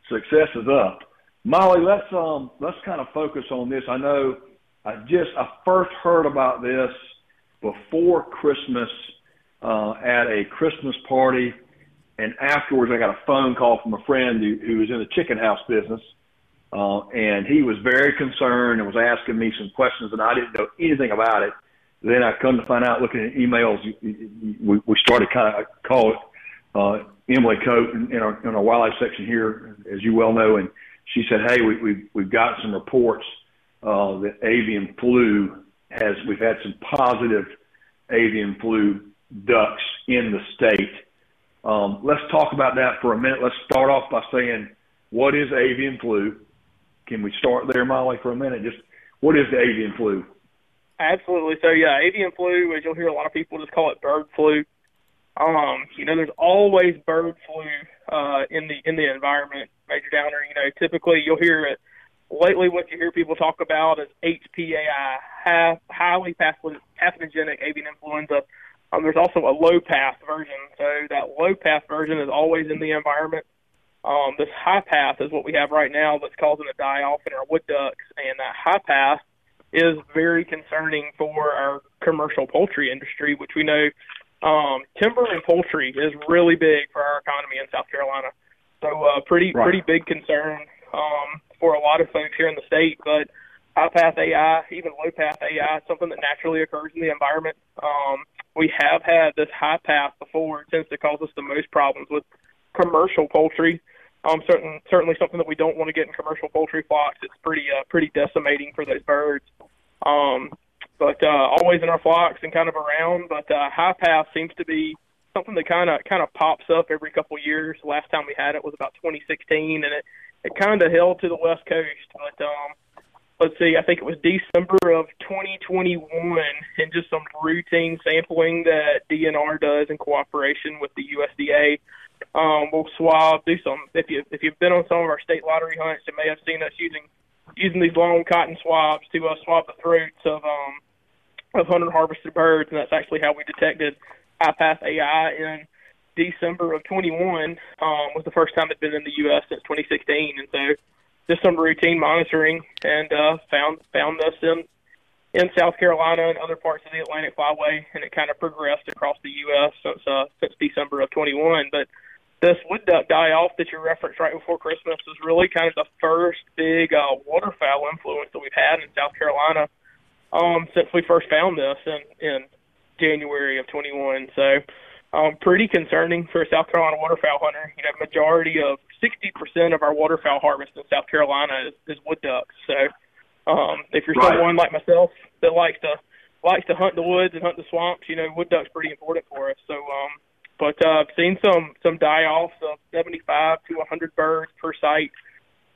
success is up. Molly, let's um let's kind of focus on this. I know I just I first heard about this before Christmas uh, at a Christmas party, and afterwards I got a phone call from a friend who, who was in the chicken house business, uh, and he was very concerned and was asking me some questions, and I didn't know anything about it. Then I come to find out, looking at emails, we, we started kind of call it uh, Emily Coate in, in, our, in our wildlife section here, as you well know, and she said, "Hey, we, we've we've got some reports uh, that avian flu has. We've had some positive avian flu ducks in the state. Um, let's talk about that for a minute. Let's start off by saying, what is avian flu? Can we start there, Molly, for a minute? Just what is the avian flu? Absolutely. So yeah, avian flu, as you'll hear a lot of people just call it bird flu. Um, you know, there's always bird flu uh, in the in the environment, Major Downer. You know, typically you'll hear it. Lately, what you hear people talk about is HPAI, high, highly pathogenic avian influenza. Um, there's also a low path version. So that low path version is always in the environment. Um, this high path is what we have right now that's causing a die off in our wood ducks, and that high path is very concerning for our commercial poultry industry, which we know um, timber and poultry is really big for our economy in South Carolina. So uh, pretty Right. pretty big concern um, for a lot of folks here in the state. But high path AI, even low path AI, something that naturally occurs in the environment. Um, we have had this high path before. It tends to cause us the most problems with commercial poultry. Um, certain, certainly something that we don't want to get in commercial poultry flocks. It's pretty uh, pretty decimating for those birds. Um, but uh, always in our flocks and kind of around. But uh, high path seems to be something that kind of kind of pops up every couple years. Last time we had it was about 2016, and it it kind of held to the west coast. But um, let's see, I think it was December of 2021, and just some routine sampling that DNR does in cooperation with the USDA. Um, we'll swab, do some. If you if you've been on some of our state lottery hunts, you may have seen us using using these long cotton swabs to uh, swab the throats of um of hunter harvested birds, and that's actually how we detected high path AI in December of 21. Um, was the first time it'd been in the U.S. since 2016, and so just some routine monitoring and uh, found found us in in South Carolina and other parts of the Atlantic Flyway, and it kind of progressed across the U.S. since uh, since December of 21. But this wood duck die off that you referenced right before Christmas was really kind of the first big uh, waterfowl influence that we've had in South Carolina um, since we first found this in, in January of 21. So um, pretty concerning for a South Carolina waterfowl hunter. You know, majority of 60% of our waterfowl harvest in South Carolina is, is wood ducks. So um, if you're Right. someone like myself that likes to likes to hunt the woods and hunt the swamps, you know, wood duck's pretty important for us. So, um, but uh, I've seen some some die offs of 75 to 100 birds per site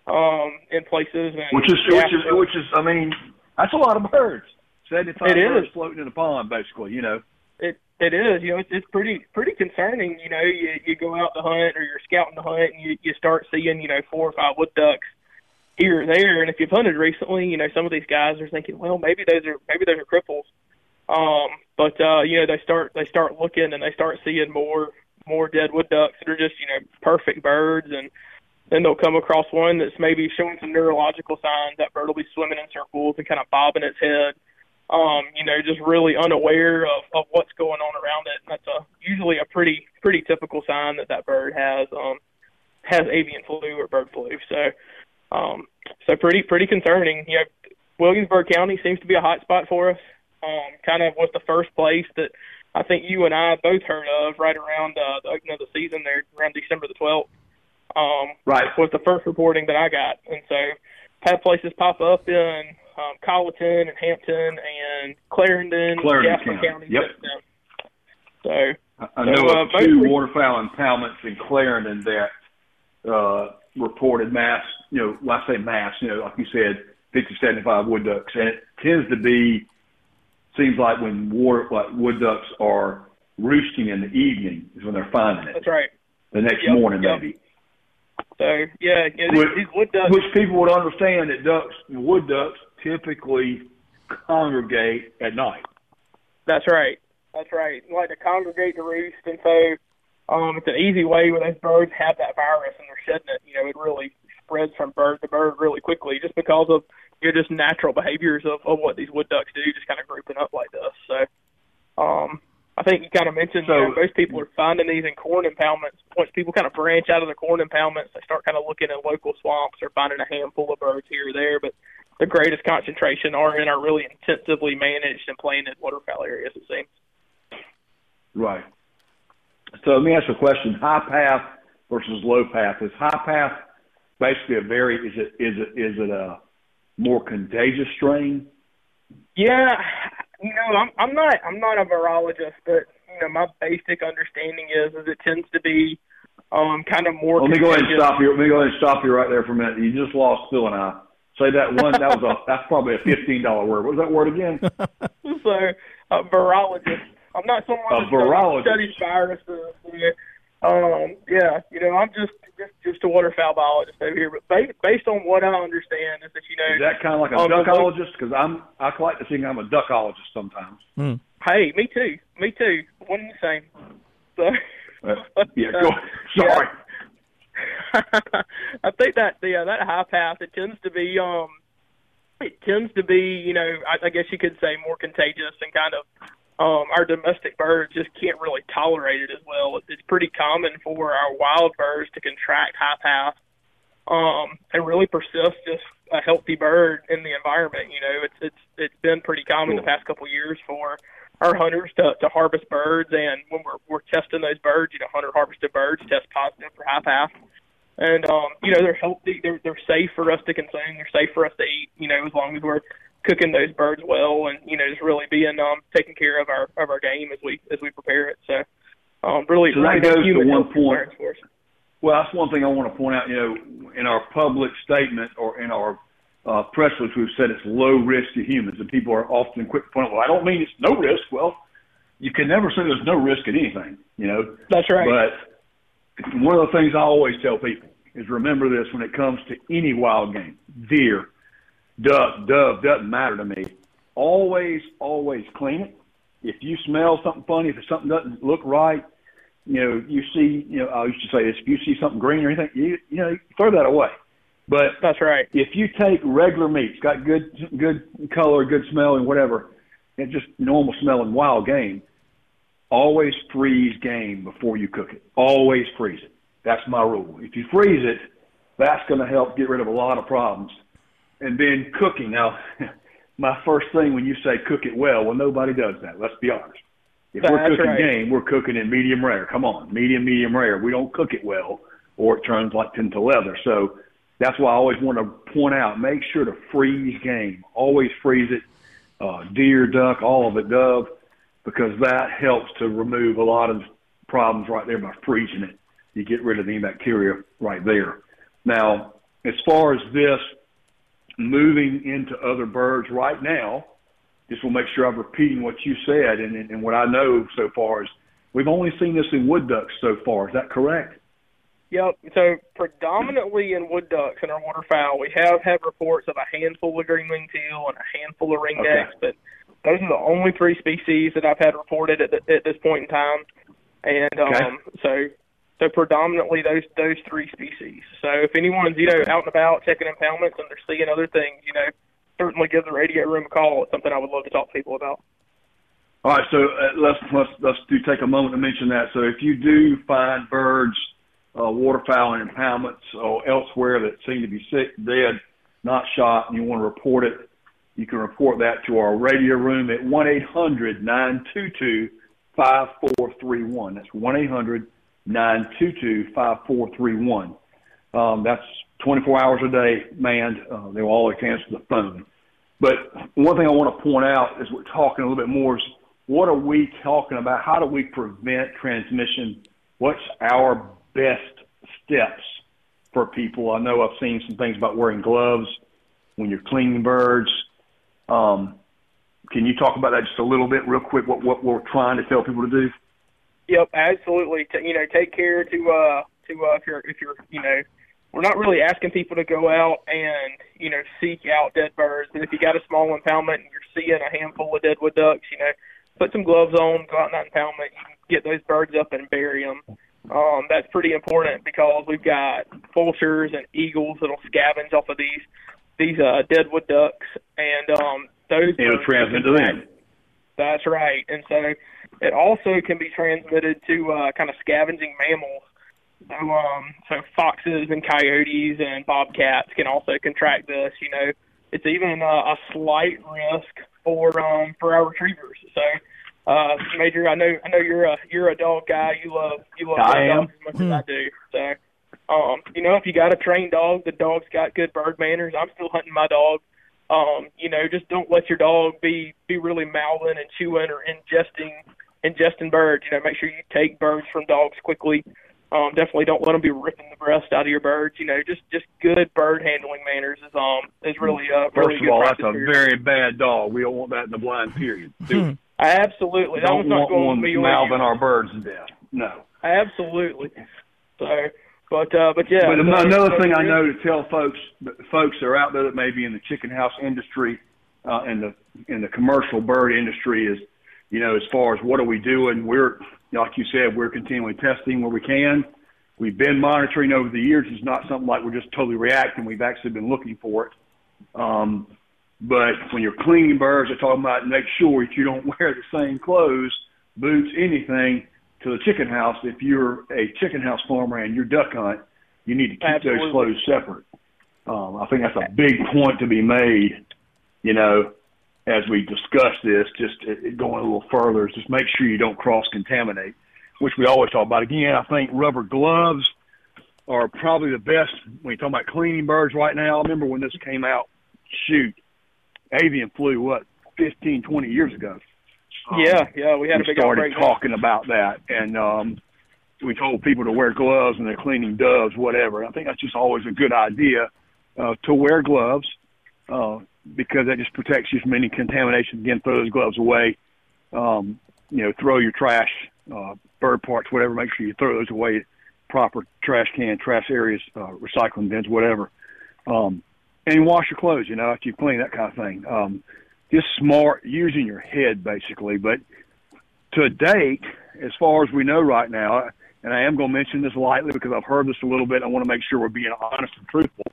um, in places, and which is which is which is I mean that's a lot of birds. Seventy five It is. birds floating in a pond, basically. You know. It it is you know it's, it's pretty pretty concerning you know you you go out to hunt or you're scouting to hunt and you you start seeing you know four or five wood ducks here or there. And if you've hunted recently you know some of these guys are thinking well maybe those are maybe those are cripples. Um but uh you know they start they start looking and they start seeing more more dead wood ducks that are just you know perfect birds. And then they'll come across one that's maybe showing some neurological signs. That bird will be swimming in circles and kind of bobbing its head um, you know, just really unaware of, of what's going on around it. And that's a usually a pretty pretty typical sign that that bird has um, has avian flu or bird flu. So um, so pretty pretty concerning. You know, Williamsburg County seems to be a hot spot for us. Um, kind of was the first place that I think you and I both heard of right around uh, the opening of the season there around December the twelfth. Um, right. was the first reporting that I got, and so had places pop up in um, Colleton and Hampton and Clarendon, Clarendon Jasper County. County. Yep. So I- I So, know uh, of two mostly- waterfowl impoundments in Clarendon that uh, reported mass, you know, when I say mass, you know, like you said, 50, 75 wood ducks. And it tends to be, seems like when water, like wood ducks are roosting in the evening is when they're finding it. that's right. The next Yep, morning, yep. maybe. So yeah, yeah these, Which- these wood ducks. Which people would understand that ducks, wood ducks, typically congregate at night. That's right. That's right. Like to congregate to roost, and so um, it's an easy way when those birds have that virus and they're shedding it. You know, it really spreads from bird to bird really quickly, just because of you know, just natural behaviors of, of what these wood ducks do, just kind of grouping up like this. So, um, I think you kind of mentioned you know, most people are finding these in corn impoundments. Once people kind of branch out of the corn impoundments, they start kind of looking at local swamps or finding a handful of birds here or there. But the greatest concentration are in our really intensively managed and planted waterfowl areas. It seems. Right. So let me ask you a question: high path versus low path. Is high path basically a very is it is it is it a more contagious strain? Yeah, you know, I'm I'm not I'm not a virologist, but you know, my basic understanding is is it tends to be um kind of more. Let me go ahead and stop you. Let me go ahead and stop you right there for a minute. You just lost Phil and I. Say that one. That was a. That's probably a fifteen dollar word. What was that word again? so a virologist. I'm not someone A that virologist. studies viruses. Yeah. Um, yeah, you know, I'm just just just a waterfowl biologist over here. But ba- based on what I understand is that you know Is that kind of like a um, duckologist? Because I'm. I like to think I'm a duckologist sometimes. Hey, me too. Me too. One and the same. So. Uh, yeah. Go. Sorry. I think that yeah, that high path it tends to be um it tends to be, you know, I, I guess you could say more contagious and kind of um our domestic birds just can't really tolerate it as well. It's, it's pretty common for our wild birds to contract high path um and really persist just a healthy bird in the environment. You know, it's it's it's been pretty common the past couple of years for our hunters to, to harvest birds and when we're we're testing those birds, you know, hunter harvested birds test positive for high path. And um, you know, they're healthy, they're they're safe for us to consume, they're safe for us to eat, you know, as long as we're cooking those birds well and, you know, just really being um taking care of our of our game as we as we prepare it. So um really So that really goes to one point. for us. Well, that's one thing I want to point out. You know, in our public statement or in our uh, press release, we've said it's low risk to humans, and people are often quick to point out, "Well, I don't mean it's no risk." Well, you can never say there's no risk in anything. You know. That's right. But one of the things I always tell people is remember this when it comes to any wild game, deer, duck, dove, doesn't matter to me. Always, always clean it. If you smell something funny, if something doesn't look right, you know, you see, you know, I used to say this: if you see something green or anything, you, you know, throw that away. But that's right. If you take regular meat, it's got good good color, good smell, and whatever, and just normal smelling wild game, always freeze game before you cook it. Always freeze it. That's my rule. If you freeze it, that's going to help get rid of a lot of problems. And then cooking. Now, my first thing when you say cook it well, well, nobody does that. Let's be honest. If we're cooking right. game, we're cooking in medium rare. Come on, medium, medium rare. We don't cook it well, or it turns like into leather. So that's why I always want to point out: make sure to freeze game. Always freeze it. Uh, deer, duck, all of it, dove, because that helps to remove a lot of problems right there by freezing it. You get rid of the bacteria right there. Now, as far as this moving into other birds right now, just will make sure I'm repeating what you said and, and, and what I know so far is we've only seen this in wood ducks so far. Is that correct? Yep. So predominantly in wood ducks and our waterfowl, we have had reports of a handful of green winged teal and a handful of ringnecks, but those are the only three species that I've had reported at, the, at this point in time. And um, Okay. so so predominantly those those three species. So if anyone's you know out and about checking impoundments and they're seeing other things, you know, certainly give the radio room a call. It's something I would love to talk to people about. All right, so uh, let's let's let's do take a moment to mention that. So if you do find birds, uh, waterfowl, and impoundments or elsewhere that seem to be sick, dead, not shot, and you want to report it, you can report that to our radio room at one eight hundred nine two two five four three one. That's one eight hundred nine two two five four three one. Um, that's 24 hours a day manned. Uh, they will always answer the phone. But one thing I want to point out as we're talking a little bit more is what are we talking about? How do we prevent transmission? What's our best steps for people? I know I've seen some things about wearing gloves when you're cleaning birds. Um, can you talk about that just a little bit, real quick? What what we're trying to tell people to do? Yep, absolutely. T- you know, take care to uh to uh if you're if you're you know we're not really asking people to go out and you know seek out dead birds, but if you got a small impoundment and you're seeing a handful of dead wood ducks, you know, put some gloves on, go out in that impoundment, you can get those birds up and bury them. Um, that's pretty important because we've got vultures and eagles that'll scavenge off of these these uh, dead wood ducks, and um, those It'll transmit to them. that's right. And so it also can be transmitted to uh, kind of scavenging mammals. So, um, so foxes and coyotes and bobcats can also contract this. You know, it's even uh, a slight risk for um, for our retrievers. So, uh, Major, I know I know you're a you're a dog guy. You love you love I dogs as much as I do. So, um, you know, if you got a trained dog, the dog's got good bird manners. I'm still hunting my dog um, you know, just don't let your dog be be really mouthing and chewing or ingesting ingesting birds. You know, make sure you take birds from dogs quickly. Um, definitely don't let them be ripping the breast out of your birds. You know, just just good bird handling manners is um is really uh First of good all, that's a for very bad dog. We don't want that in the blind period. Do absolutely. That don't want going one or our birds to death. No. Absolutely. So, but uh, but yeah. but so- another so thing I know to tell folks, folks that are out there that may be in the chicken house industry, uh, and the in the commercial bird industry is, you know, as far as what are we doing? We're like you said, we're continually testing where we can. We've been monitoring over the years. It's not something like we're just totally reacting. We've actually been looking for it. Um, but when you're cleaning birds, they're talking about make sure that you don't wear the same clothes, boots, anything to the chicken house. If you're a chicken house farmer and you're duck hunt, you need to keep Absolutely. those clothes separate. Um, I think that's a big point to be made. You know, as we discuss this, just it going a little further, is just make sure you don't cross contaminate, which we always talk about. Again, I think rubber gloves are probably the best when you're talking about cleaning birds right now. I remember when this came out, shoot, avian flu, what, 15, 20 years ago. Um, Yeah, yeah, we had a big started talking about that, and um, we told people to wear gloves when they're cleaning doves, whatever. I think that's just always a good idea uh, to wear gloves uh, because that just protects you from any contamination. Again, throw those gloves away. Um, you know, throw your trash, uh, bird parts, whatever. Make sure you throw those away. Proper trash can, trash areas, uh, recycling bins, whatever. Um, and wash your clothes. You know, after you clean that kind of thing. Um, just smart using your head, basically. But to date, as far as we know right now, and I am going to mention this lightly because I've heard this a little bit. I want to make sure we're being honest and truthful.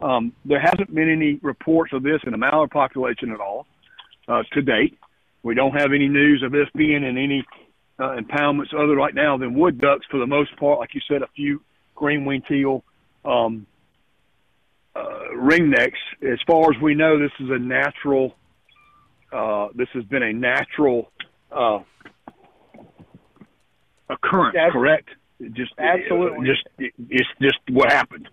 Um, there hasn't been any reports of this in the mallard population at all uh, to date. We don't have any news of this being in any uh, impoundments other right now than wood ducks for the most part. Like you said, a few green wing teal, um, uh, ringnecks. As far as we know, this is a natural. Uh, this has been a natural uh, occurrence, Yes. correct? It just Absolutely. just it, it's just what happened.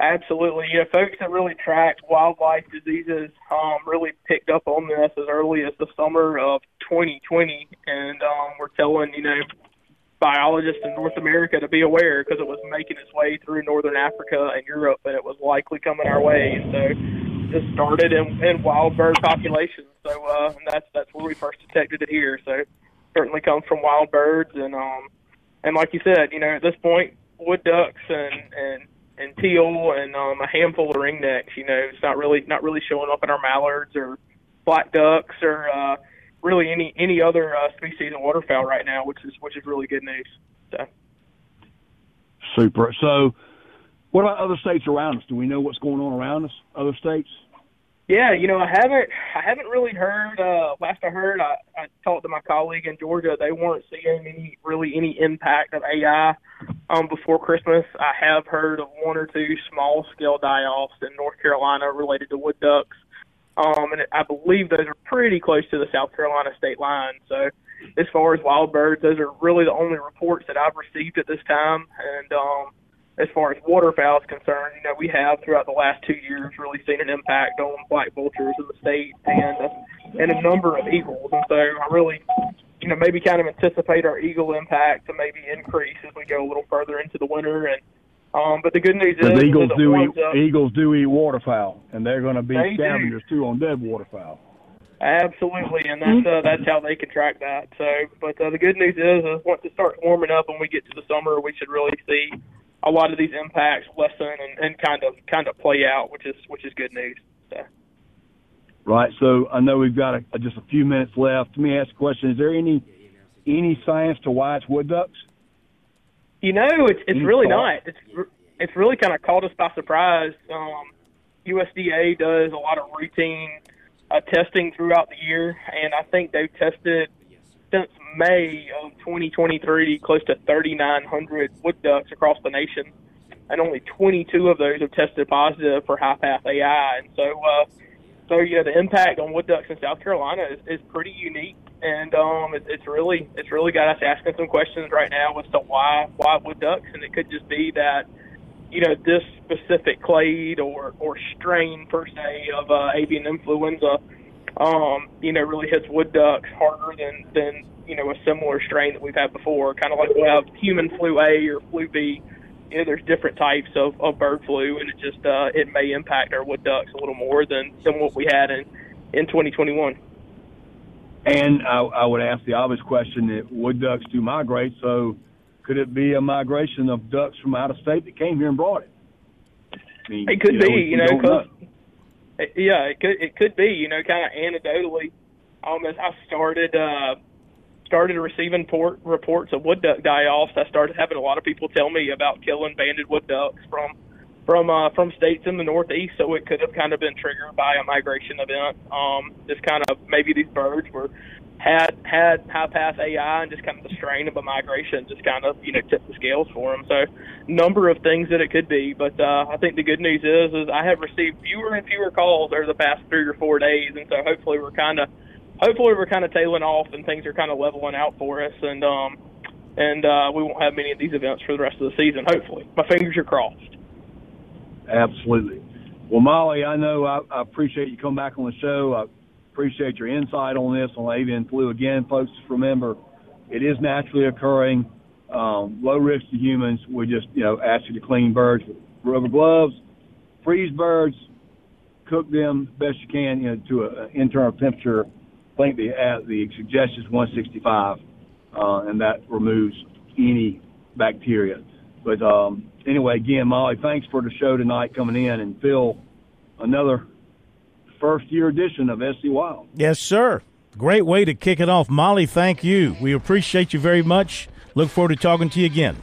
Absolutely. You know, folks that really track wildlife diseases um, really picked up on this as early as the summer of 2020, and um, we're telling you know biologists in North America to be aware because it was making its way through northern Africa and Europe, and it was likely coming our way. So this started in, in wild bird populations. So uh, that's that's where we first detected it here. So certainly comes from wild birds, and um, and like you said, you know, at this point, wood ducks and and and teal and um, a handful of ringnecks. You know, it's not really not really showing up in our mallards or black ducks or uh, really any any other uh, species of waterfowl right now, which is which is really good news. So. Super. So, what about other states around us? Do we know what's going on around us? Other states? Yeah, you know, I haven't I haven't really heard. Uh, last I heard, I, I talked to my colleague in Georgia. They weren't seeing any really any impact of AI um, before Christmas. I have heard of one or two small scale die offs in North Carolina related to wood ducks, um, and I believe those are pretty close to the South Carolina state line. So, as far as wild birds, those are really the only reports that I've received at this time, and um, as far as waterfowl is concerned, you know, we have throughout the last two years really seen an impact on black vultures in the state and uh, and a number of eagles. And so I really, you know, maybe kind of anticipate our eagle impact to maybe increase as we go a little further into the winter. And um, but the good news is, is eagles do eat uh, eagles do eat waterfowl, and they're going to be They do. scavengers too on dead waterfowl. Absolutely, and that's uh, that's how they can track that. So, but uh, the good news is, is once it starts warming up and we get to the summer, we should really see a lot of these impacts lessen and, and kind of kind of play out, which is which is good news. So. Right. So I know we've got a, just a few minutes left. Let me ask a question: Is there any any science to why it's wood ducks? You know, it's it's really not. It's it's really kind of caught us by surprise. Um, USDA does a lot of routine uh, testing throughout the year, and I think they've tested since May of 2023 close to 3,900 wood ducks across the nation, and only 22 of those have tested positive for high path AI. And so, uh, so yeah, the impact on wood ducks in South Carolina is, is pretty unique, and um, it, it's really it's really got us asking some questions right now as to why why wood ducks, and it could just be that you know this specific clade or or strain per se of uh, avian influenza, um, you know, really hits wood ducks harder than than you know a similar strain that we've had before. Kind of like we have human flu A or flu B. You know, there's different types of, of bird flu, and it just uh, it may impact our wood ducks a little more than than what we had in in 2021. And I, I would ask the obvious question: that wood ducks do migrate, so could it be a migration of ducks from out of state that came here and brought it? I mean, It could you know, be, you know, 'cause- yeah, it could it could be, you know, kind of anecdotally. Almost, I started uh, started receiving port, reports of wood duck die offs, I started having a lot of people tell me about killing banded wood ducks from from uh, from states in the Northeast. So it could have kind of been triggered by a migration event. Um, just kind of maybe these birds were had had high path AI and just kind of the strain of a migration just kind of you know tipped the scales for them. So number of things that it could be, but uh, I think the good news is is I have received fewer and fewer calls over the past three or four days, and so hopefully we're kind of hopefully we're kind of tailing off and things are kind of leveling out for us, and um and uh, we won't have many of these events for the rest of the season. Hopefully, my fingers are crossed. Absolutely. Well, Molly, I know I, I appreciate you coming back on the show. I appreciate your insight on this on avian flu. Again, folks, remember, it is naturally occurring, um, low risk to humans. We just, you know, ask you to clean birds with rubber gloves, freeze birds, cook them best you can, you know, to an internal temperature. I think the uh, the suggestion is 165, uh, and that removes any bacteria. But um, anyway, again, Molly, thanks for the show tonight coming in, and Phil, another first year edition of SC Wild. Yes, sir. Great way to kick it off. Molly, thank you. We appreciate you very much. Look forward to talking to you again.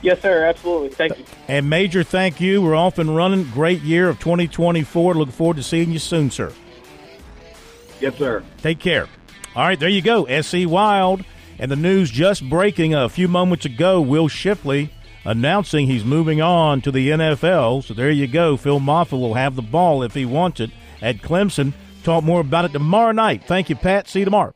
Yes, sir. Absolutely. Thank you. And major thank you. We're off and running. Great year of 2024. Look forward to seeing you soon, sir. Yes, sir. Take care. All right, there you go. SC Wild. And the news just breaking a few moments ago Will Shipley announcing he's moving on to the NFL. So there you go. Phil Mafah will have the ball if he wants it at Clemson. Talk more about it tomorrow night. Thank you, Pat. See you tomorrow.